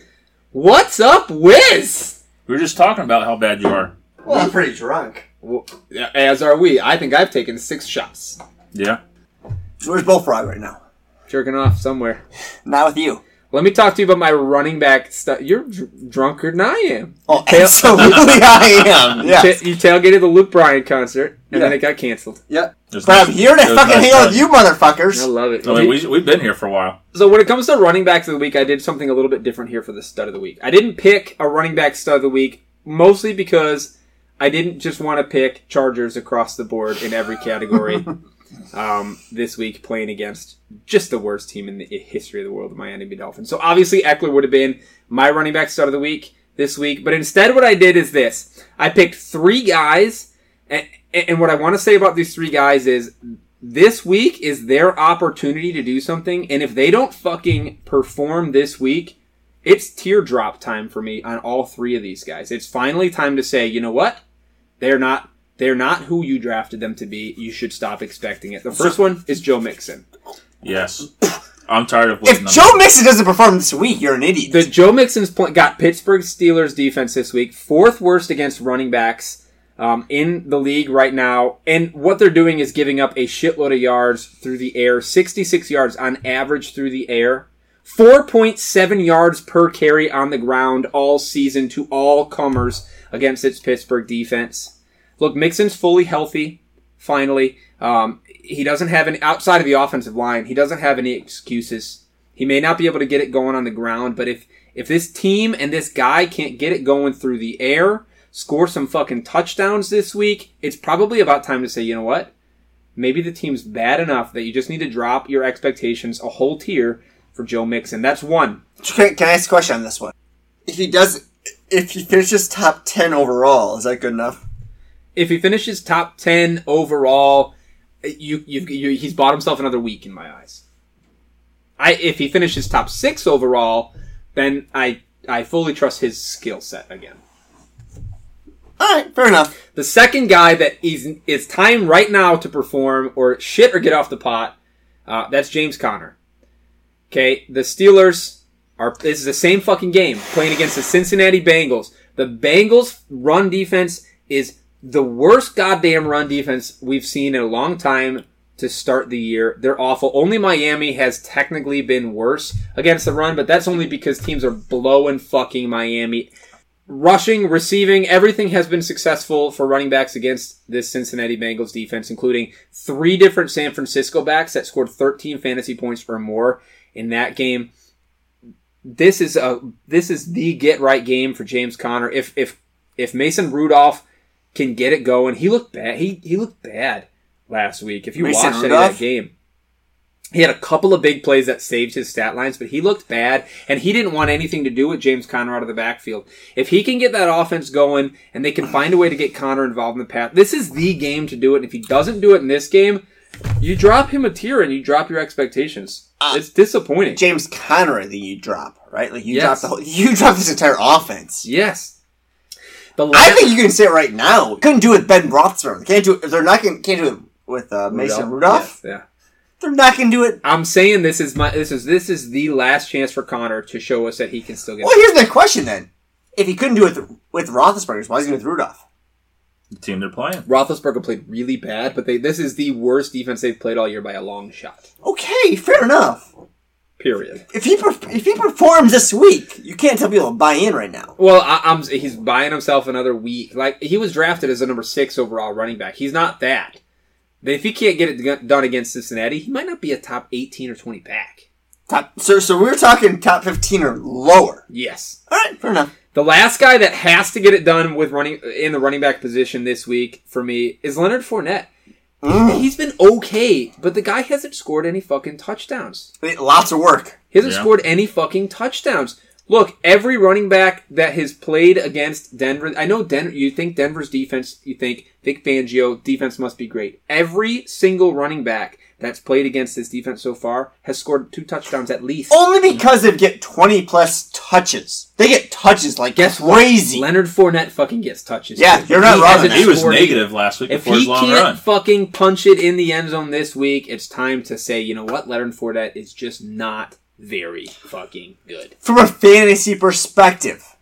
What's up, Wiz? We were just talking about how bad you are. Well, I'm pretty drunk. Well, As are we. I think I've taken six shots. Yeah. Where's Bullfrog right now? Jerking off somewhere. Not with you. Let me talk to you about my running back stuff. You're dr- drunker than I am. Oh, Tail- absolutely *laughs* I am. Yeah. Ta- you tailgated the Luke Bryan concert, and then it got canceled. Yep. It was But I'm here to fucking nice hang out with you motherfuckers. I love it. I mean, we, we've been here for a while. So when it comes to running backs of the week, I did something a little bit different here for the stud of the week. I didn't pick a running back stud of the week, mostly because I didn't just want to pick Chargers across the board in every category *laughs* um, this week, playing against just the worst team in the history of the world, the Miami Dolphins. So obviously Ekeler would have been my running back start of the week this week, but instead what I did is this: I picked three guys, and, and what I want to say about these three guys is this week is their opportunity to do something, and if they don't fucking perform this week, it's teardrop time for me on all three of these guys. It's finally time to say, you know what? They're not they're not who you drafted them to be. You should stop expecting it. The first one is Joe Mixon. Yes. I'm tired of If Joe Mixon doesn't perform this week, you're an idiot. The Joe Mixon's pl- got Pittsburgh Steelers defense this week, fourth worst against running backs um, in the league right now. And what they're doing is giving up a shitload of yards through the air, 66 yards on average through the air, 4.7 yards per carry on the ground all season to all comers against its Pittsburgh defense. Look, Mixon's fully healthy. Finally, um, he doesn't have any outside of the offensive line. He doesn't have any excuses. He may not be able to get it going on the ground, but if if this team and this guy can't get it going through the air, score some fucking touchdowns this week, it's probably about time to say, you know what? maybe the team's bad enough that you just need to drop your expectations a whole tier for Joe Mixon. That's one. Can, can I ask a question on this one? If he does, if he finishes top ten overall, is that good enough? If he finishes top ten overall, you, you've, you, he's bought himself another week in my eyes. I if he finishes top six overall, then I I fully trust his skill set again. All right, fair enough. The second guy that is it's time right now to perform or shit or get off the pot. Uh, that's James Conner. Okay, the Steelers are. This is the same fucking game playing against the Cincinnati Bengals. The Bengals' run defense is the worst goddamn run defense we've seen in a long time to start the year. They're awful. Only Miami has technically been worse against the run, but that's only because teams are blowing fucking Miami rushing, receiving, everything has been successful for running backs against this Cincinnati Bengals defense, including three different San Francisco backs that scored 13 fantasy points or more in that game. This is a this is the get right game for James Conner. If if if Mason Rudolph can get it going, he looked bad. He he looked bad last week. If you Mason watched any of that game. He had a couple of big plays that saved his stat lines, but he looked bad, and he didn't want anything to do with James Conner out of the backfield. If he can get that offense going, and they can find a way to get Conner involved in the path, this is the game to do it. And if he doesn't do it in this game, you drop him a tier and you drop your expectations. Uh, it's disappointing. James Conner, that you drop right, like you Yes. drop the whole, *laughs* you drop this entire offense. yes. The I think you can say it right now. Couldn't do it with Ben Roethlisberger. Can't do it. They're not going. Can't do it with uh, Mason Rudolph. Yes, yeah. They're not going to do it. I'm saying this is my this is this is the last chance for Conner to show us that he can still get. Well, here's the question then: If he couldn't do it with, with Roethlisberger, why is he doing it with Rudolph? The team they're playing. Roethlisberger played really bad, but they this is the worst defense they've played all year by a long shot. Okay, fair enough. Period. If he per- if he performs this week, you can't tell people to buy in right now. Well, I, I'm he's buying himself another week. Like he was drafted as a number six overall running back. He's not that. But if he can't get it done against Cincinnati, he might not be a top 18 or 20 back. Top, so so we're talking top fifteen or lower. Yes. All right, fair enough. The last guy that has to get it done with running in the running back position this week for me is Leonard Fournette. He's been okay, but the guy hasn't scored any fucking touchdowns. Lots of work. He hasn't Yeah. scored any fucking touchdowns. Look, every running back that has played against Denver, I know Denver. You think Denver's defense? You think Vic Fangio defense must be great. Every single running back that's played against this defense so far has scored two touchdowns at least. Only because they get twenty plus touches. They get touches like Guess crazy. what? Leonard Fournette fucking gets touches. Yeah, too. you're not He wrong on hasn't that. He was negative last week If before he his long can't run. fucking punch it in the end zone this week, it's time to say, you know what, Leonard Fournette is just not very fucking good. From a fantasy perspective,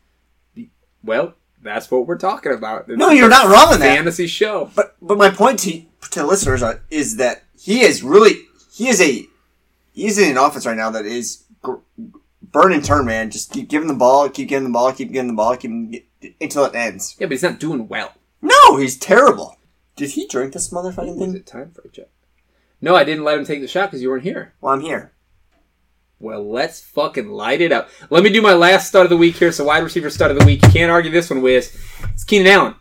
Well, that's what we're talking about. No, you're not wrong on that. Fantasy show. but but my point to to listeners are, is that he is really he is a he's in an offense right now that is gr- burn and turn, man. Just keep giving the ball, keep giving the ball, keep giving the ball, keep until it ends. Yeah, but he's not doing well. No, he's terrible. Did he drink this motherfucking Is thing? it time for a check? No, I didn't let him take the shot because you weren't here. Well, I'm here. Well, let's fucking light it up. Let me do my last stud of the week here. So, wide receiver stud of the week. You can't argue this one, Wiz. It's Keenan Allen.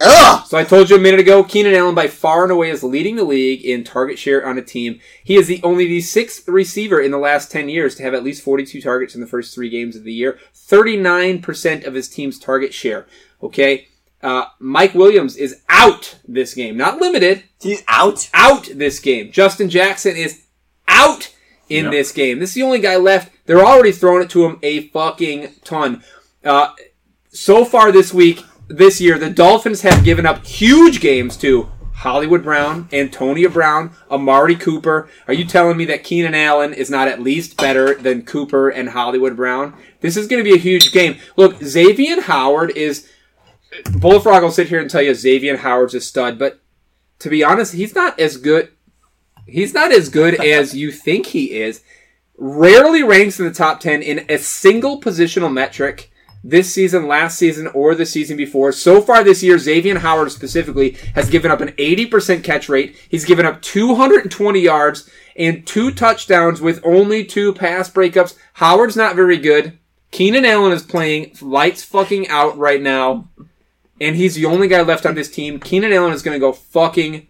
Ugh! So I told you a minute ago, Keenan Allen by far and away is leading the league in target share on a team. He is the only the sixth receiver in the last 10 years to have at least 42 targets in the first three games of the year. 39% of his team's target share. Okay? Uh, Mike Williams is out this game. Not limited, He's out. out this game. Justin Jackson is out in Yep. this game. This is the only guy left. They're already throwing it to him a fucking ton. Uh, so far this week, this year, the Dolphins have given up huge games to Hollywood Brown, Antonio Brown, Amari Cooper. Are you telling me that Keenan Allen is not at least better than Cooper and Hollywood Brown? This is going to be a huge game. Look, Xavier Howard is. Bullfrog will sit here and tell you Xavier Howard's a stud, but to be honest, he's not as good. He's not as good *laughs* as you think he is. Rarely ranks in the top 10 in a single positional metric this season, last season, or the season before. So far this year, Xavier Howard specifically has given up an 80% catch rate. He's given up 220 yards and two touchdowns with only two pass breakups. Howard's not very good. Keenan Allen is playing lights fucking out right now and he's the only guy left on this team. Keenan Allen is going to go fucking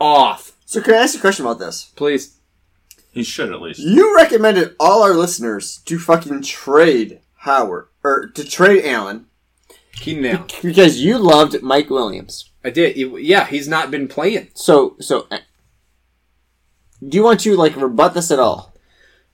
off So can I ask you a question about this? Please. He should at least. You recommended all our listeners to fucking trade Howard or to trade Allen Keenan Allen. *laughs* because you loved Mike Williams. I did. Yeah, he's not been playing. So so uh, do you want to like rebut this at all?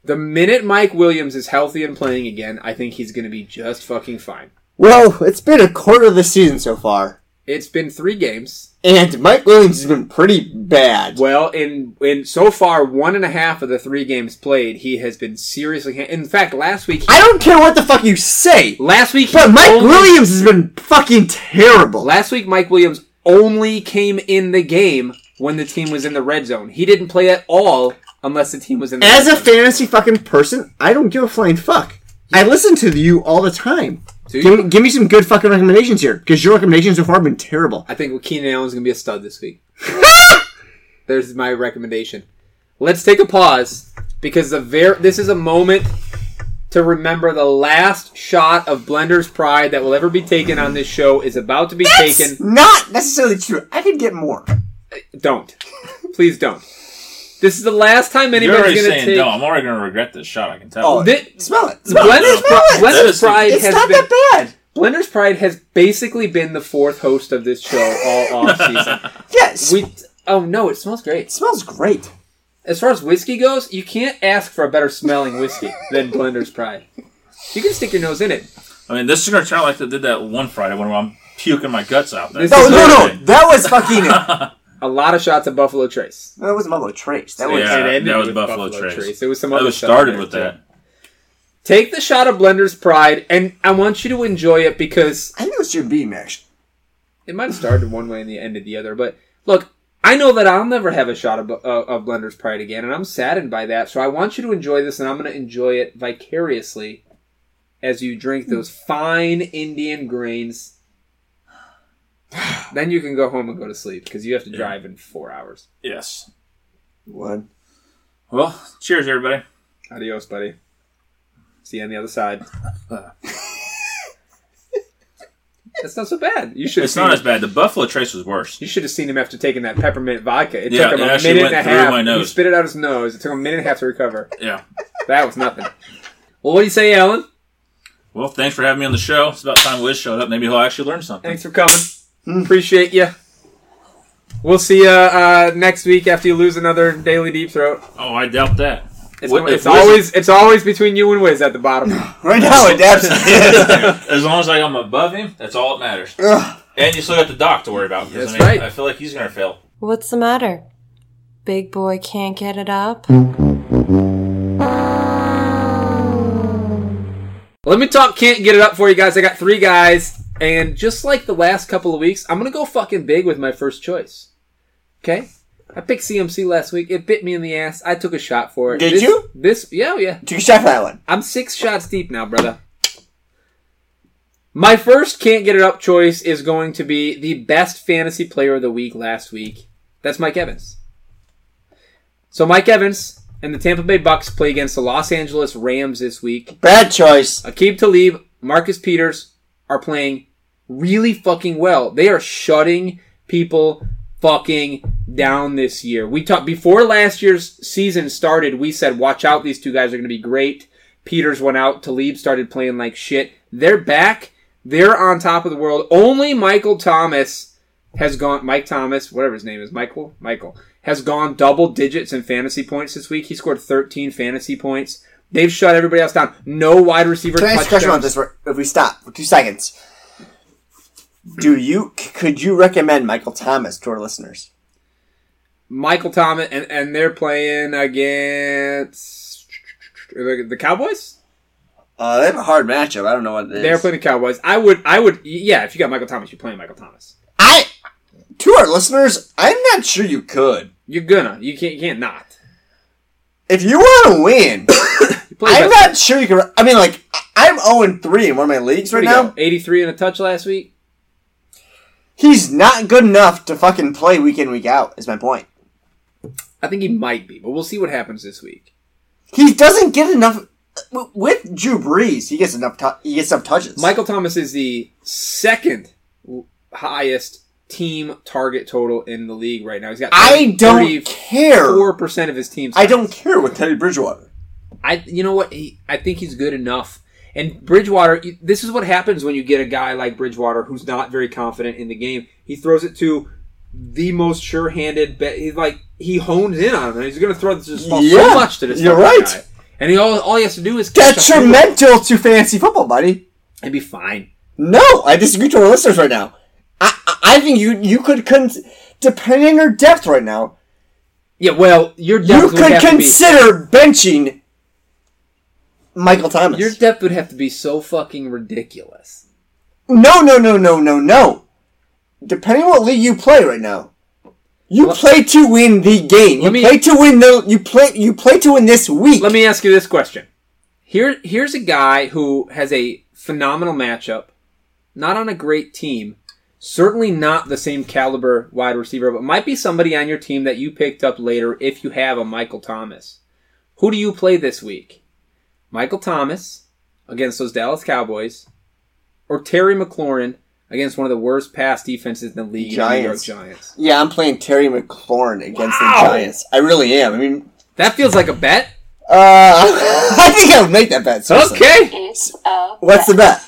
The minute Mike Williams is healthy and playing again, I think he's going to be just fucking fine. Well, it's been a quarter of the season so far, It's been three games. and Mike Williams has been pretty bad. Well, in in so far one and a half of the three games played, he has been seriously. ha- In fact, last week, he, I don't care what the fuck you say, last week, but Mike only- Williams has been fucking terrible. Last week, Mike Williams only came in the game when the team was in the red zone. He didn't play at all unless the team was in the As a fantasy fucking person, I don't give a flying fuck. I listen to you all the time. Give me, give me some good fucking recommendations here, because your recommendations so far have been terrible. I think Keenan Allen's to be a stud this week. *laughs* There's my recommendation. Let's take a pause because the ver- this is a moment to remember the last shot of Blender's Pride that will ever be taken on this show is about to be taken. Not necessarily true. I could get more. Uh, don't. Please don't. This is the last time anybody's going to saying take. no. I'm already going to regret this shot. I can tell. Oh, Thi- smell it. Smell Blender's, it. Pri- it. Blender's Pride It's has not been that bad. Blender's Pride has basically been the fourth host of this show all *laughs* off season. Yes. We oh no, it smells great. it smells great. As far as whiskey goes, you can't ask for a better smelling whiskey than Blender's Pride. You can stick your nose in it. I mean, this is going to turn out like they did that one Friday when I'm puking my guts out. This No, is oh, no, no. That was fucking. *laughs* that A lot of shots of Buffalo Trace. That wasn't Buffalo Trace. That was. Yeah, It ended that was with Buffalo Trace. It was some I other was stuff started with there, that. Take the shot of Blender's Pride, and I want you to enjoy it because I think it was Jim Beam actually. it might have started one way and the ended the other. But look, I know that I'll never have a shot of, uh, of Blender's Pride again, and I'm saddened by that. So I want you to enjoy this, and I'm going to enjoy it vicariously as you drink those fine Indian grains. *sighs* then you can go home and go to sleep because you have to drive in four hours. Yes. What? Well, cheers, everybody. Adios, buddy. See you on the other side. *laughs* That's not so bad. You should. It's not as bad. The Buffalo Trace was worse. You should have seen him after taking that peppermint vodka. It Yeah, took him it a actually minute and went a through half. my He spit it out his nose. It took him a minute and a half to recover. Yeah. That was nothing. Well, what do you say, Allen? Well, thanks for having me on the show. It's about time Wiz showed up. Maybe he'll actually learn something. Thanks for coming. Appreciate you. We'll see you uh, next week after you lose another daily deep throat. Oh, I doubt that. It's, What- it's if Wiz- always it's always between you and Wiz at the bottom. *laughs* Right now, it absolutely is. *laughs* As long as I'm above him, that's all that matters. Ugh. And you still got the doc to worry about. That's I mean, right. I feel like he's going to fail. What's the matter? Big boy can't get it up? Let me talk. Can't get it up for you guys. I got three guys, and just like the last couple of weeks, I'm gonna go fucking big with my first choice. Okay. I picked CMC last week. It bit me in the ass. I took a shot for it. Did This- you? This, yeah, yeah. Took a shot for that one. I'm six shots deep now, brother. My first can't get it up choice is going to be the best fantasy player of the week last week. That's Mike Evans. So Mike Evans and the Tampa Bay Bucks play against the Los Angeles Rams this week. Bad choice. Aqib Talib, Marcus Peters are playing really fucking well. They are shutting people fucking down this year. We talked before last year's season started. We said, watch out, these two guys are going to be great. Peters went out. Talib started playing like shit. They're back. They're on top of the world. Only Michael Thomas has gone. Mike Thomas, whatever his name is, Michael. Michael has gone double digits in fantasy points this week. He scored 13 fantasy points. They've shut everybody else down. No wide receiver Can I ask a question about this? If we stop for two seconds, do you could you recommend Michael Thomas to our listeners? Michael Thomas, and, and they're playing against the, Cowboys. Uh, they have a hard matchup. I don't know what it is. They're playing the Cowboys. I would, I would, yeah. If you got Michael Thomas, you're playing Michael Thomas. I to our listeners, I'm not sure you could. You're gonna. You can't. You can't not. If you want to win, *coughs* I'm not sure you can. I mean, like I'm 0 3 in one of my leagues right now. go? 83 and a touch last week. He's not good enough to fucking play week in week out. Is my point. I think he might be, but we'll see what happens this week. He doesn't get enough with Drew Brees. He gets enough. tou he gets enough touches. Michael Thomas is the second highest team target total in the league right now. He's got I don't care. four percent of his team's. I don't care with Teddy Bridgewater. I you know what? He, I think he's good enough. And Bridgewater, this is what happens when you get a guy like Bridgewater who's not very confident in the game. He throws it to the most sure-handed. Bet. He's like he hones in on him, and he's going to throw this ball Yeah, so much to this. you're right. guy. And he all, all he has to do is catch a field Detrimental to fantasy football, buddy. and be fine. No, I disagree to our listeners right now. I, I, think you you could, con- depending on your depth right now, Yeah, well, your you depth would could have to be consider benching Michael Thomas. your depth would have to be so fucking ridiculous. No, no, no, no, no, no. Depending on what league you play right now, you Let- play to win the game. You me- play to win the. You play. You play to win this week. Let me ask you this question. Here, here's a guy who has a phenomenal matchup, not on a great team, certainly not the same caliber wide receiver, but might be somebody on your team that you picked up later if you have a Michael Thomas. Who do you play this week? Michael Thomas against those Dallas Cowboys, or Terry McLaurin against one of the worst pass defenses in the league, the New York Giants. Giants? Yeah, I'm playing Terry McLaurin against Wow. the Giants. I really am. I mean, That feels like a bet. uh, *laughs* I think I would make that bet. seriously. Okay. What's the bet?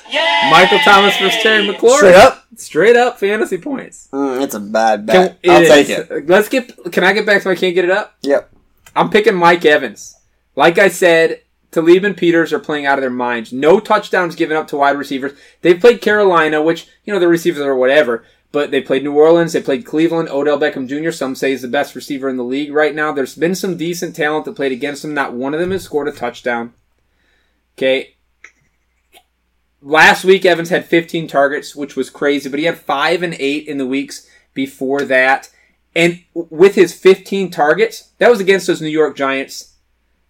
Michael Thomas versus Terry McLaurin. Straight up. Straight up fantasy points. Mm, it's a bad Can, bet. I'll it take is. it. Let's get. Can I get back to my can't get it up? Yep. I'm picking Mike Evans. Like I said, Talib and Peters are playing out of their minds. No touchdowns given up to wide receivers. They've played Carolina, which you know the receivers are whatever. But they played New Orleans. They played Cleveland. Odell Beckham Jr. Some say is the best receiver in the league right now. There's been some decent talent that played against them. Not one of them has scored a touchdown. Okay. Last week, Evans had 15 targets, which was crazy, but he had five and eight in the weeks before that. And with his 15 targets, that was against those New York Giants.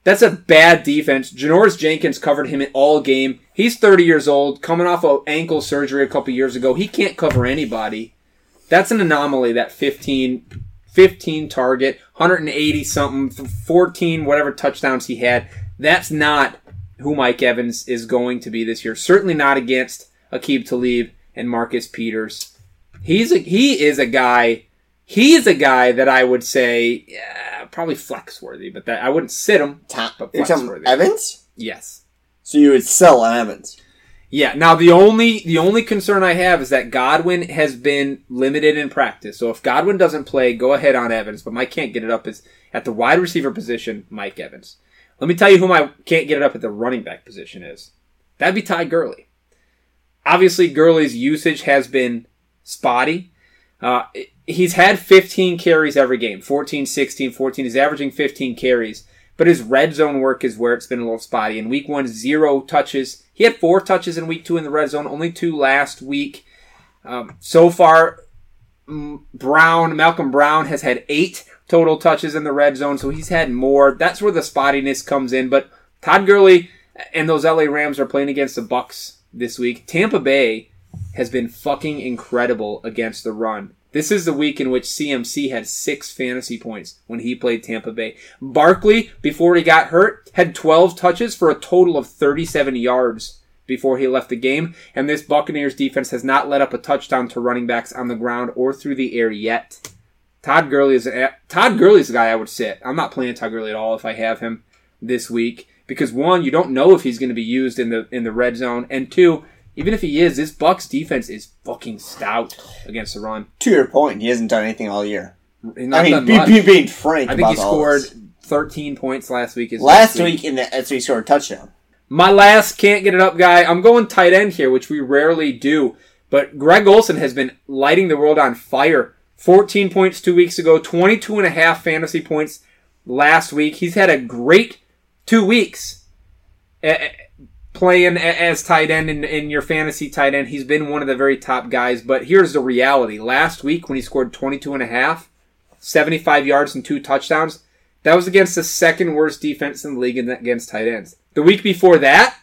That's a bad defense. Janoris Jenkins covered him all game. He's 30 years old, coming off of ankle surgery a couple years ago. He can't cover anybody. That's an anomaly, that 15, 15 target, 180 something, 14 whatever touchdowns he had. That's not who Mike Evans is going to be this year. Certainly not against Aqib Talib and Marcus Peters. He's a, he is a guy. He is a guy that I would say yeah, probably flex worthy, but that I wouldn't sit him. Ta- But flex worthy. Evans? Yes. So you would sell on Evans. Yeah. Now the only the only concern I have is that Godwin has been limited in practice. So if Godwin doesn't play, go ahead on Evans. But Mike can't get it up is at the wide receiver position. Mike Evans. Let me tell you who my can't get it up at the running back position is. That'd be Ty Gurley. Obviously, Gurley's usage has been spotty. Uh, he's had 15 carries every game 14, 16, 14. He's averaging 15 carries. But his red zone work is where it's been a little spotty. In week one, zero touches. He had four touches in week two in the red zone, only two last week. Um, so far, Brown, Malcolm Brown has had eight total touches in the red zone, so he's had more. That's where the spottiness comes in. But Todd Gurley and those LA Rams are playing against the Bucks this week. Tampa Bay has been fucking incredible against the run. This is the week in which CMC had six fantasy points when he played Tampa Bay. Barkley, before he got hurt, had 12 touches for a total of 37 yards before he left the game. And this Buccaneers defense has not let up a touchdown to running backs on the ground or through the air yet. Todd Gurley is a, Todd Gurley's the guy I would sit. I'm not playing Todd Gurley at all if I have him this week because one, you don't know if he's going to be used in the in the red zone, and two, even if he is, this Bucks defense is fucking stout against the run. To your point, he hasn't done anything all year. Not I mean, be, be, being frank I think he scored this. 13 points last week. Last best week in the that's he scored a touchdown. My last can't get it up guy. I'm going tight end here, which we rarely do. But Greg Olsen has been lighting the world on fire. 14 points two weeks ago, 22 and a half fantasy points last week. He's had a great two weeks playing as tight end in, in your fantasy tight end. He's been one of the very top guys. But here's the reality. Last week when he scored 22 and a half, 75 yards and two touchdowns, that was against the second worst defense in the league against tight ends. The week before that,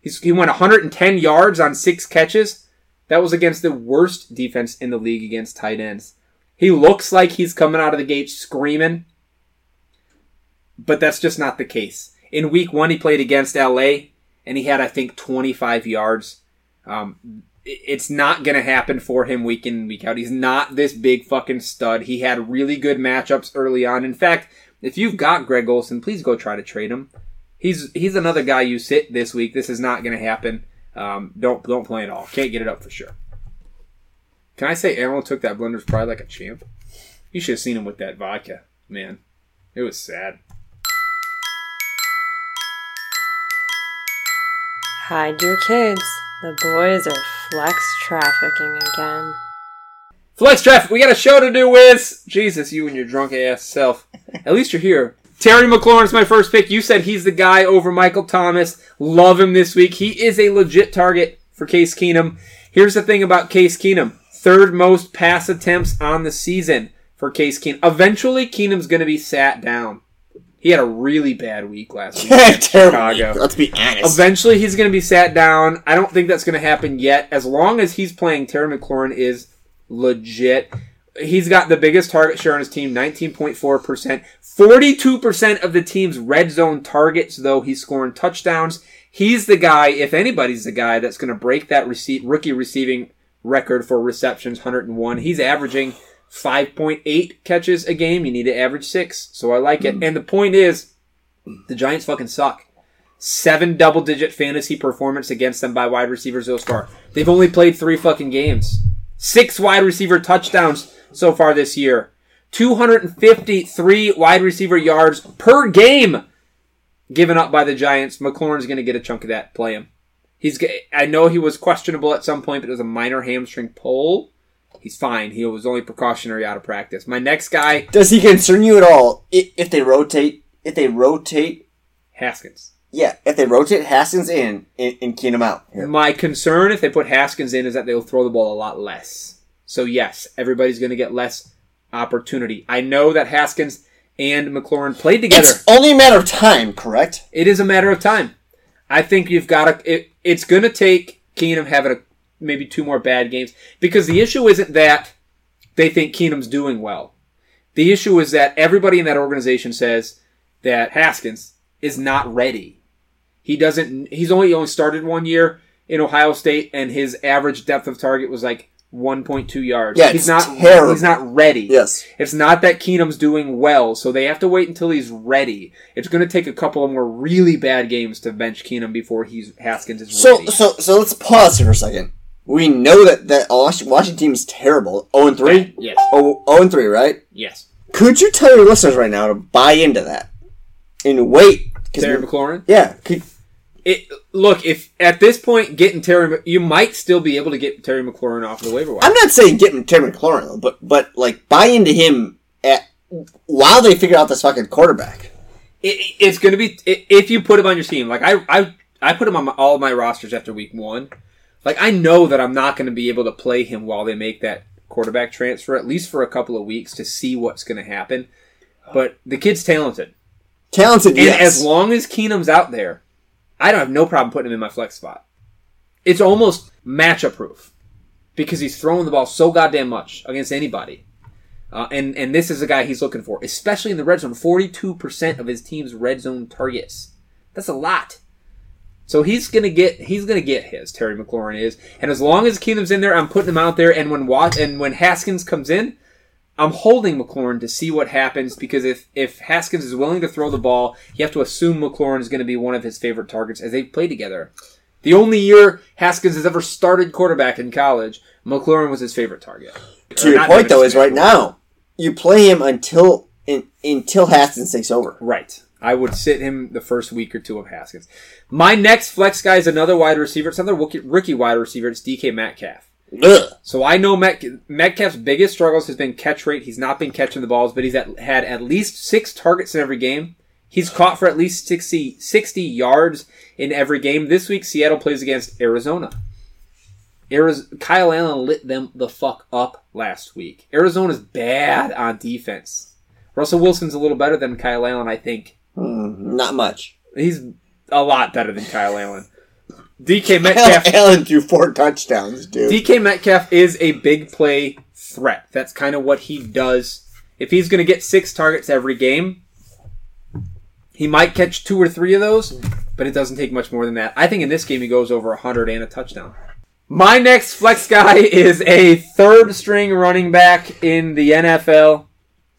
he went 110 yards on six catches. That was against the worst defense in the league against tight ends. He looks like he's coming out of the gate screaming, but that's just not the case. In week one, he played against LA, and he had, I think, 25 yards. Um, it's not going to happen for him week in week out. He's not this big fucking stud. He had really good matchups early on. In fact, if you've got Greg Olsen, please go try to trade him. He's he's another guy you sit this week. This is not going to happen. Um, don't don't play at all. Can't get it up for sure. Can I say Aaron took that blender's pride like a champ? You should have seen him with that vodka, man. It was sad. Hide your kids. The boys are flex trafficking again. Flex traffic. We got a show to do with Jesus. You and your drunk ass self. *laughs* At least you're here. Terry McLaurin's my first pick. You said he's the guy over Michael Thomas. Love him this week. He is a legit target for Case Keenum. Here's the thing about Case Keenum: third most pass attempts on the season for Case Keenum. Eventually, Keenum's going to be sat down. He had a really bad week last *laughs* week. in. Chicago. Let's be honest. Eventually, he's going to be sat down. I don't think that's going to happen yet. As long as he's playing, Terry McLaurin is legit. He's got the biggest target share on his team, 19.4%. 42% of the team's red zone targets, though, he's scoring touchdowns. He's the guy, if anybody's the guy, that's going to break that receipt, rookie receiving record for receptions, 101. He's averaging 5.8 catches a game. You need to average six. So I like it. Hmm. And the point is, the Giants fucking suck. Seven double digit fantasy performance against them by wide receivers so far. They've only played three fucking games. Six wide receiver touchdowns so far this year. 253 wide receiver yards per game given up by the Giants. McLaurin's going to get a chunk of that. Play him. He's. I know he was questionable at some point, but it was a minor hamstring pull. He's fine. He was only precautionary out of practice. My next guy, Does he concern you at all if they rotate? If they rotate, Haskins. yeah, if they rotate Haskins in and, and Keenum out. Here. My concern if they put Haskins in is that they'll throw the ball a lot less. So yes, everybody's going to get less opportunity. I know that Haskins and McLaurin played together. It's only a matter of time, correct? It is a matter of time. I think you've got to. It, it's going to take Keenum having a, maybe two more bad games because the issue isn't that they think Keenum's doing well. The issue is that everybody in that organization says that Haskins is not ready. He doesn't. He's only only started one year in Ohio State, and his average depth of target was like 1.2 yards. Yeah, he's not. terrible. He's not ready. Yes. It's not that Keenum's doing well, so they have to wait until he's ready. It's going to take a couple of more really bad games to bench Keenum before he's Haskins is So, ready. so, so so let's pause here for a second. We know that that Washington team is terrible. Zero and three. yes, Oh, 0 and three, right? yes. Could you tell your listeners right now to buy into that and wait? Terry we- McLaurin. yeah. Could, It look if at this point getting Terry, you might still be able to get Terry McLaurin off the waiver wire. I'm not saying getting Terry McLaurin, though, but but like buy into him at while they figure out this fucking quarterback. it, it's going to be if you put him on your team. Like I, I, I put him on my, all of my rosters after week one. Like I know that I'm not going to be able to play him while they make that quarterback transfer, at least for a couple of weeks to see what's going to happen. But the kid's talented, Talented, and yes. as long as Keenum's out there, I don't have no problem putting him in my flex spot. It's almost matchup proof because he's throwing the ball so goddamn much against anybody. Uh, and and this is a guy he's looking for, especially in the red zone. Forty two percent of his team's red zone targets. That's a lot. So he's gonna get he's gonna get his. Terry McLaurin is, and as long as Keenum's in there, I'm putting him out there. And when Wat and when Haskins comes in, I'm holding McLaurin to see what happens because if if Haskins is willing to throw the ball, you have to assume McLaurin is going to be one of his favorite targets as they play together. The only year Haskins has ever started quarterback in college, McLaurin was his favorite target. to Or your point, though, is right now you play him until in, until Haskins takes over. Right. I would sit him the first week or two of Haskins. My next flex guy is another wide receiver. It's another rookie, wide receiver. It's DK Metcalf. Ugh. So I know Met, Metcalf's biggest struggles has been catch rate. He's not been catching the balls, but he's at, had at least six targets in every game. He's caught for at least 60, 60 yards in every game. This week, Seattle plays against Arizona. Ariz- Kyle Allen lit them the fuck up last week. Arizona's bad on defense. Russell Wilson's a little better than Kyle Allen, I think. Hmm, not much. He's a lot better than Kyle Allen. DK *laughs* Metcalf Allen threw four touchdowns, dude. DK Metcalf is a big play threat. That's kind of what he does. If he's going to get six targets every game, he might catch two or three of those, but it doesn't take much more than that. I think in this game he goes over 100 and a touchdown. My next flex guy *laughs* is a third string running back in the NFL.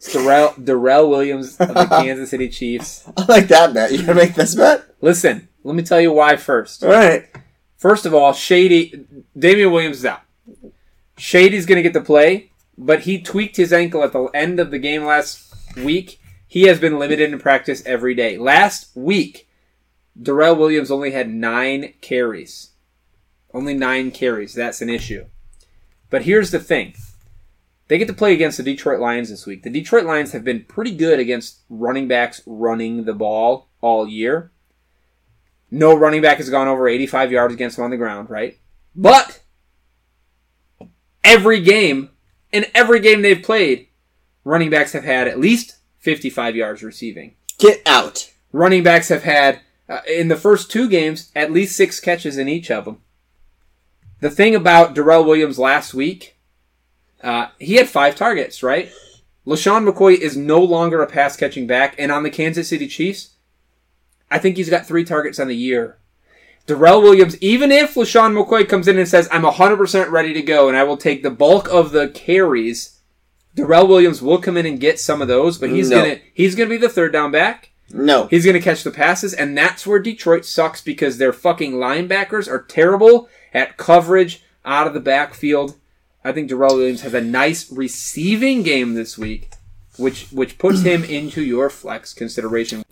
It's Darrel, Darrel Williams of the *laughs* Kansas City Chiefs. I like that bet. You gonna make this bet? Listen, let me tell you why first. All right. First of all, Shady Damien Williams is out. Shady's going to get the play, but he tweaked his ankle at the end of the game last week. He has been limited in practice every day. Last week, Darrel Williams only had nine carries. Only nine carries. That's an issue. But here's the thing. They get to play against the Detroit Lions this week. The Detroit Lions have been pretty good against running backs running the ball all year. No running back has gone over 85 yards against them on the ground, right? But every game, in every game they've played, running backs have had at least 55 yards receiving. Get out. Running backs have had, uh, in the first two games, at least six catches in each of them. The thing about Darrel Williams last week, uh, he had five targets, right? LeSean McCoy is no longer a pass catching back, and on the Kansas City Chiefs, I think he's got three targets on the year. Darrel Williams, even if LeSean McCoy comes in and says, I'm 100% ready to go and I will take the bulk of the carries, Darrel Williams will come in and get some of those, but he's No. gonna he's gonna be the third down back. No. He's gonna catch the passes, and that's where Detroit sucks because their fucking linebackers are terrible at coverage out of the backfield. I think Darrel Williams has a nice receiving game this week, which which puts him *clears throat* into your flex consideration.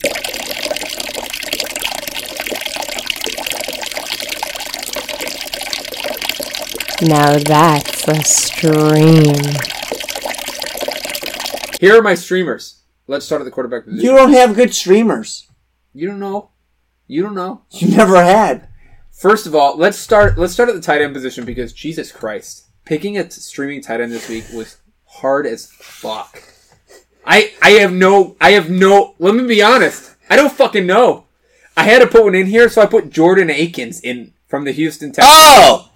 Now that's a stream. Here are my streamers. Let's start at the quarterback position. You don't have good streamers. You don't know. You don't know. You never had. First of all, let's start. Let's start at the tight end position because Jesus Christ, picking a streaming tight end this week was hard as fuck. I I have no. I have no. Let me be honest. I don't fucking know. I had to put one in here, so I put Jordan Akins in from the Houston Texans. Oh!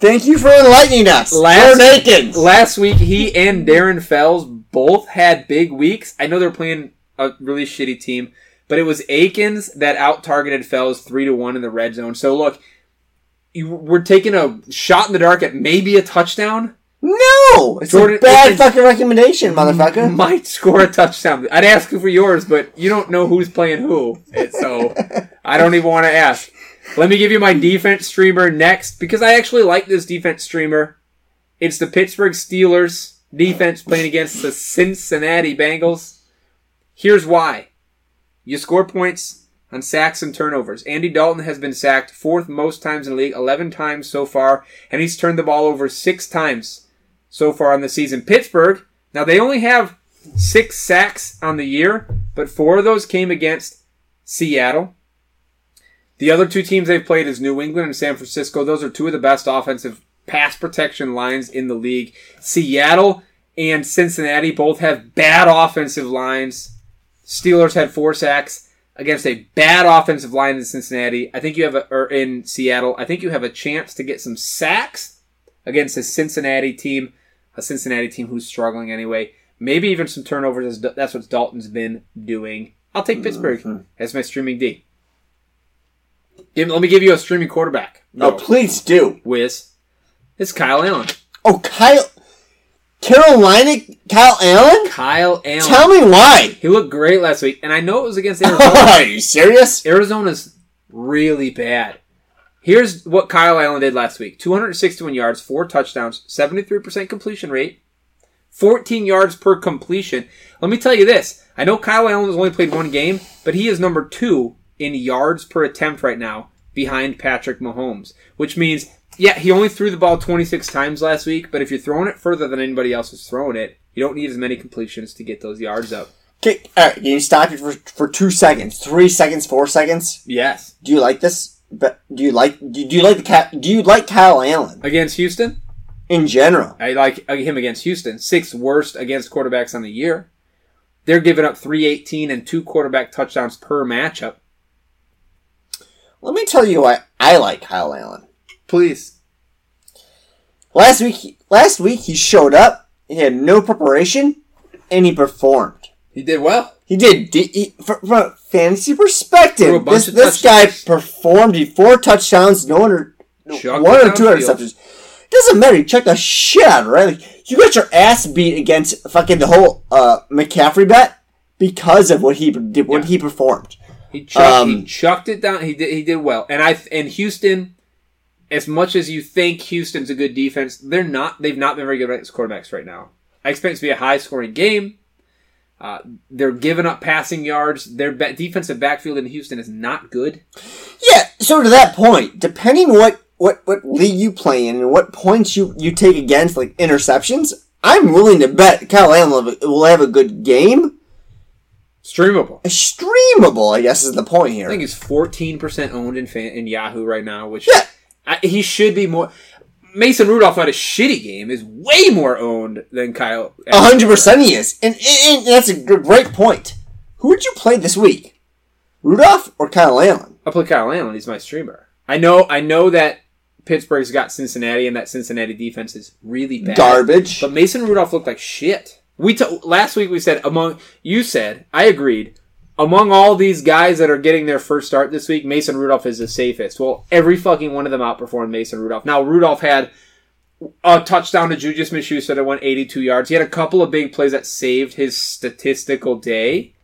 Thank you for enlightening us. Last- Jordan Akins. Last week, he and Darren Fells both had big weeks. I know they're playing a really shitty team, but it was Akins that out targeted Fells three to one in the red zone. So look, you, we're taking a shot in the dark at maybe a touchdown. No! It's Jordan a bad Akins- fucking recommendation, motherfucker. Might score a touchdown. I'd ask you for yours, but you don't know who's playing who, so I don't even want to ask. Let me give you my defense streamer next because I actually like this defense streamer. It's the Pittsburgh Steelers defense playing against the Cincinnati Bengals. Here's why. You score points on sacks and turnovers. Andy Dalton has been sacked fourth most times in the league, 11 times so far, and he's turned the ball over six times so far on the season. Pittsburgh, now they only have six sacks on the year, but four of those came against Seattle. The other two teams they've played is New England and San Francisco. Those are two of the best offensive pass protection lines in the league. Seattle and Cincinnati both have bad offensive lines. Steelers had four sacks against a bad offensive line in Cincinnati. I think you have a, or in Seattle. I think you have a chance to get some sacks against a Cincinnati team, a Cincinnati team who's struggling anyway. Maybe even some turnovers. as That's what Dalton's been doing. I'll take Pittsburgh mm-hmm. as my streaming D. Give, let me give you a streaming quarterback. Oh, please do. Wiz. It's Kyle Allen. Oh, Kyle. Carolina Kyle Allen? Kyle Allen. Tell me why. He looked great last week, and I know it was against *laughs* Arizona. Are you serious? Arizona's really bad. Here's what Kyle Allen did last week 261 yards, four touchdowns, 73% completion rate, 14 yards per completion. Let me tell you this I know Kyle Allen has only played one game, but he is number two in yards per attempt right now behind Patrick Mahomes, which means, yeah, he only threw the ball 26 times last week, but if you're throwing it further than anybody else is throwing it, you don't need as many completions to get those yards up. Okay, all right, can you stop it for, for two seconds? Three seconds, four seconds? Yes. Do you like this? But do you like do you like the cat? Do you like Kyle Allen Against Houston? in general? I like uh, him against Houston. Sixth worst against quarterbacks on the year. They're giving up 318 and two quarterback touchdowns per matchup. Let me tell you why I like Kyle Allen. Please. Last week, last week he showed up. He had no preparation, and he performed. He did well. He did. He, he- from, a fantasy perspective, this, this guy performed. He four touchdowns, no Chuck one or two interceptions. Doesn't matter. You check the shit out of right? Like, you got your ass beat against fucking the whole uh, McCaffrey bet because of what he did, what Yeah. he performed. He chucked, he Um, chucked it down. He did. He did well. And I and Houston, as much as you think Houston's a good defense, they're not. They've not been very good against quarterbacks right now. I expect it to be a high scoring game. Uh, they're giving up passing yards. Their ba- defensive backfield in Houston is not good. Yeah. So to that point, depending what what what league you play in and what points you you take against like interceptions, I'm willing to bet Kyle Allen will have a- will have a good game. Streamable. Streamable, I guess, is the point here. I think it's fourteen percent owned in fan, in Yahoo right now, which Yeah. I, he should be more. Mason Rudolph had a shitty game. Is way more owned than Kyle. A hundred percent he is, and, and, and that's a great point. Who would you play this week, Rudolph or Kyle Allen? I'll play Kyle Allen. He's my streamer. I know. I know that Pittsburgh's got Cincinnati, and that Cincinnati defense is really bad. Garbage. But Mason Rudolph looked like shit. We t- last week we said among you said I agreed among all these guys that are getting their first start this week, Mason Rudolph is the safest. Well, every fucking one of them outperformed Mason Rudolph. Now Rudolph had a touchdown to Juju Smith-Schuster that went 82 yards. He had a couple of big plays that saved his statistical day.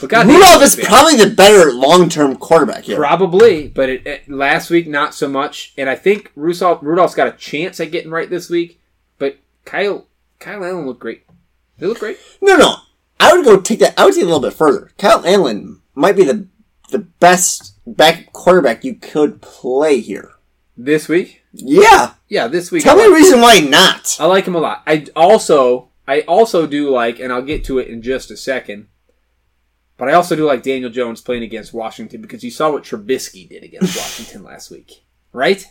But God, Rudolph is probably the better long term quarterback here. Probably, but it, it- last week not so much. And I think Rudolph, Rudolph's got a chance at getting right this week. But Kyle Kyle Allen looked great. They look great. No, no. I would go take that. I would take it a little bit further. Kyle Allen might be the the best back quarterback you could play here. This week, Yeah. yeah, this week. Tell I me a reason why not. I like him a lot. I also I also do like, and I'll get to it in just a second. But I also do like Daniel Jones playing against Washington because you saw what Trubisky did against *laughs* Washington last week, right?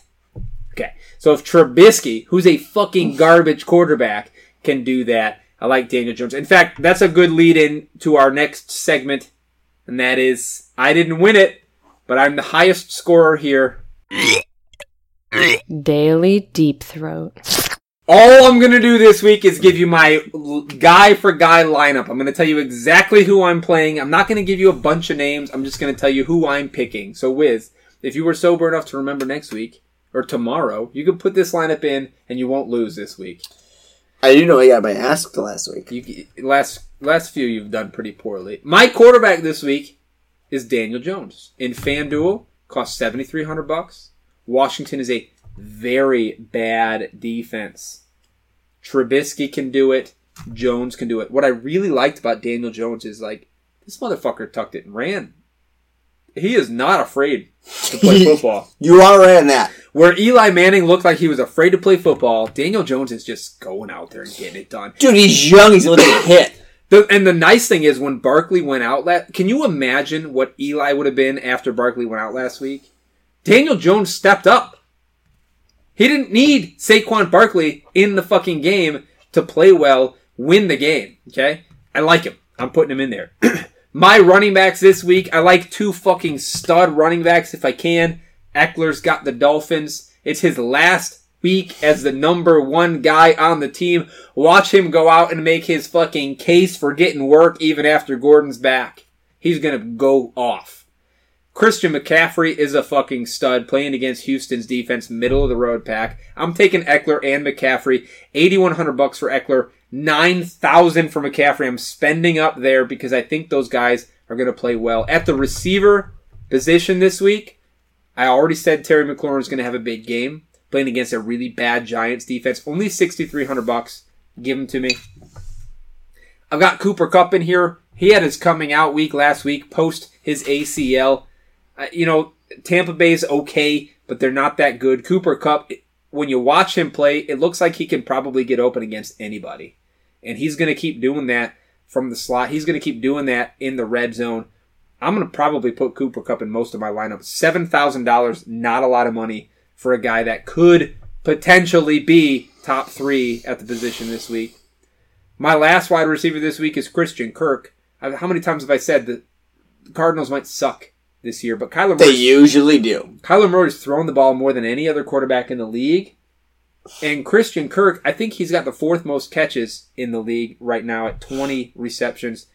Okay, so if Trubisky, who's a fucking garbage quarterback, can do that, I like Daniel Jones. In fact, that's a good lead in to our next segment, and that is I didn't win it, but I'm the highest scorer here. Daily Deep Throat. All I'm going to do this week is give you my guy for guy lineup. I'm going to tell you exactly who I'm playing. I'm not going to give you a bunch of names. I'm just going to tell you who I'm picking. So, Wiz, if you were sober enough to remember next week or tomorrow, you could put this lineup in and you won't lose this week. I do know I got my ass kicked last week. You, last last few you've done pretty poorly. My quarterback this week is Daniel Jones. In FanDuel, Cost 7300 bucks. Washington is a very bad defense. Trubisky can do it. Jones can do it. What I really liked about Daniel Jones is like this motherfucker tucked it and ran. He is not afraid to play *laughs* football. You are on that. Where Eli Manning looked like he was afraid to play football, Daniel Jones is just going out there and getting it done. Dude, he's young. He's going to hit. The, and the nice thing is when Barkley went out, la- can you imagine what Eli would have been after Barkley went out last week? Daniel Jones stepped up. He didn't need Saquon Barkley in the fucking game to play well, win the game. Okay, I like him. I'm putting him in there. *clears throat* My running backs this week, I like two fucking stud running backs if I can. Ekeler's got the Dolphins. It's his last week as the number one guy on the team. Watch him go out and make his fucking case for getting work even after Gordon's back. He's gonna go off. Christian McCaffrey is a fucking stud playing against Houston's defense, middle of the road pack. I'm taking Ekeler and McCaffrey. 8100 bucks for Ekeler, 9000 for McCaffrey. I'm spending up there because I think those guys are going to play well. At the receiver position this week, I already said Terry McLaurin is going to have a big game playing against a really bad Giants defense. Only 6300 bucks. Give him to me. I've got Cooper Kupp in here. He had his coming out week last week, post his ACL. Uh, you know, Tampa Bay's okay, but they're not that good. Cooper Kupp, when you watch him play, it looks like he can probably get open against anybody. And he's going to keep doing that from the slot. He's going to keep doing that in the red zone. I'm going to probably put Cooper Kupp in most of my lineups. $7,000, not a lot of money for a guy that could potentially be top three at the position this week. My last wide receiver this week is Christian Kirk. How many times have I said that the Cardinals might suck this year? But Kyler They usually do. Kyler Murray's thrown the ball more than any other quarterback in the league. And Christian Kirk, I think he's got the fourth most catches in the league right now at 20 receptions.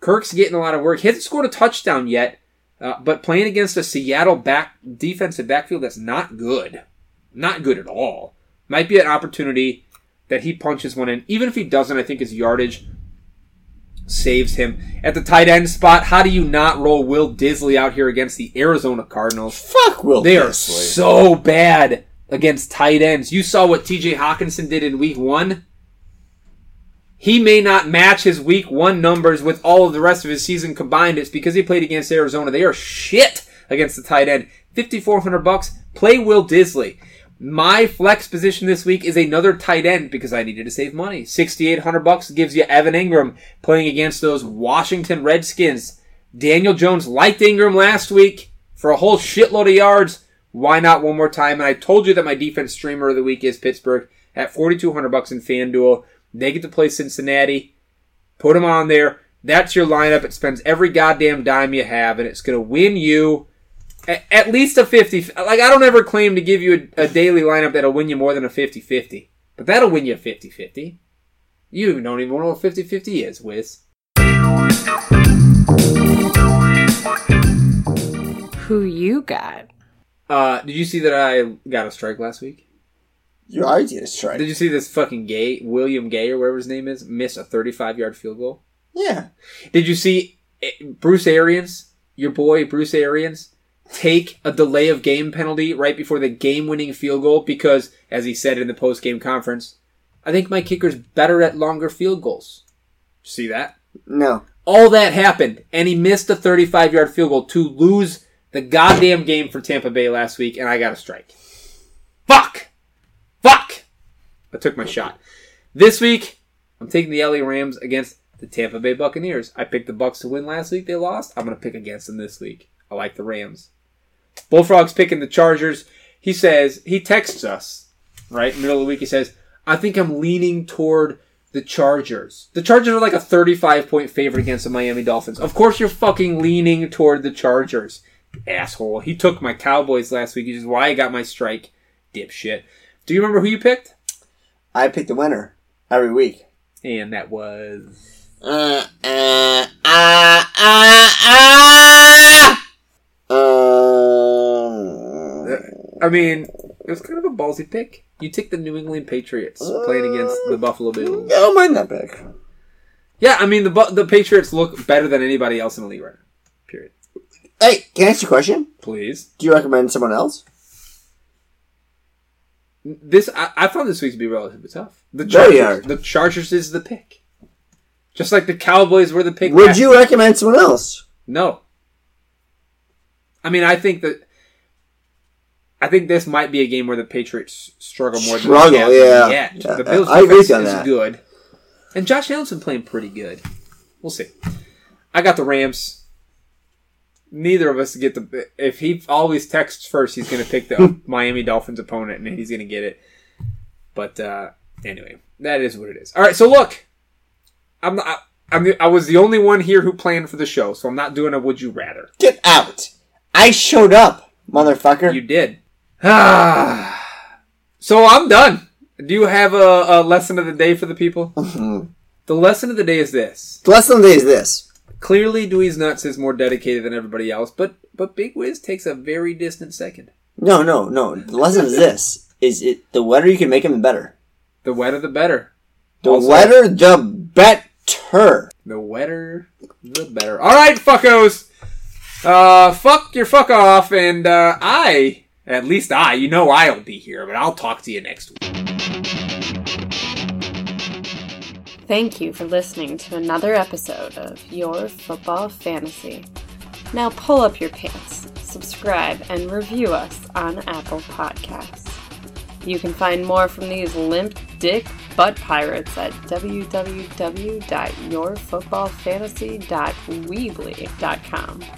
Kirk's getting a lot of work. He hasn't scored a touchdown yet, uh, but playing against a Seattle back defensive backfield that's not good. not good at all. Might be an opportunity that he punches one in. Even if he doesn't, I think his yardage saves him. At the tight end spot, how do you not roll Will Dissly out here against the Arizona Cardinals? Fuck Will They are so bad against tight ends. You saw what TJ Hockenson did in week one. He may not match his week one numbers with all of the rest of his season combined. It's because he played against Arizona. They are shit against the tight end. 5400 bucks. Play Will Dissly. My flex position this week is another tight end because I needed to save money. 6800 bucks gives you Evan Engram playing against those Washington Redskins. Daniel Jones liked Ingram last week for a whole shitload of yards. Why not one more time? And I told you that my defense streamer of the week is Pittsburgh at 4200 bucks in FanDuel. They get to play Cincinnati. Put them on there. That's your lineup. It spends every goddamn dime you have, and it's going to win you at least a 50. Like, I don't ever claim to give you a, a daily lineup that'll win you more than a 50 50, but that'll win you a 50 50. You even don't even know what 50 50 is, Wiz. Who you got? Uh, did you see that I got a strike last week? You already did a strike. Did you see this fucking Gay, William Gay or whatever his name is, miss a 35 yard field goal? yeah. Did you see eh, Bruce Arians, your boy Bruce Arians, take a delay of game penalty right before the game winning field goal because, as he said in the post game conference, I think my kicker's better at longer field goals. See that? No. All that happened, and he missed a 35 yard field goal to lose the goddamn game for Tampa Bay last week, and I got a strike. Fuck! Fuck! I took my shot. This week, I'm taking the LA Rams against the Tampa Bay Buccaneers. I picked the Bucs to win last week. They lost. I'm going to pick against them this week. I like the Rams. Bullfrog's picking the Chargers. He says, he texts us, right? Middle of the week, he says, I think I'm leaning toward the Chargers. The Chargers are like a 35 point favorite against the Miami Dolphins. Of course, you're fucking leaning toward the Chargers, asshole. He took my Cowboys last week, which is why I got my strike, dipshit. Do you remember who you picked? I picked the winner every week. And that was. Uh, uh, uh, uh, uh, uh, I mean, it was kind of a ballsy pick. You took the New England Patriots playing against the Buffalo Bills. I don't mind that pick. Yeah, I mean the the Patriots look better than anybody else in the league right now. Period. Hey, can I ask you a question? Please. Do you recommend someone else? This I, I found this week to be relatively tough. The Chargers, the Chargers is the pick, just like the Cowboys were the pick. Would last- you recommend someone else? No. I mean, I think that. I think this might be a game where the Patriots struggle more Struggle, than the Cavs yeah. yet. The Bills I defense is that. good, and Josh Allen's been playing pretty good. We'll see. I got the Rams. Neither of us get the. If he always texts first, he's going to pick the *laughs* Miami Dolphins opponent, and he's going to get it. But uh, anyway, that is what it is. All right, so look, I'm not. I'm the, I was the only one here who planned for the show, so I'm not doing a would you rather. Get out. I showed up, motherfucker. You did. Ah. *sighs* so I'm done. Do you have a, a lesson of the day for the people? *laughs* the lesson of the day is this. the lesson of the day is this. Clearly, Dweez Nuts is more dedicated than everybody else, but but Big Wiz takes a very distant second. No, no, no. The lesson is this. Is it the wetter you can make him, the better. The wetter, the better. The Also- wetter, the better. The wetter, the better. All right, fuckos. Uh, fuck your fuck off, and uh, I, at least I, you know I'll be here, but I'll talk to you next week. Thank you for listening to another episode of Your Football Fantasy. Now pull up your pants, subscribe, and review us on Apple Podcasts. You can find more from these limp dick butt pirates at www.yourfootballfantasy.weebly.com.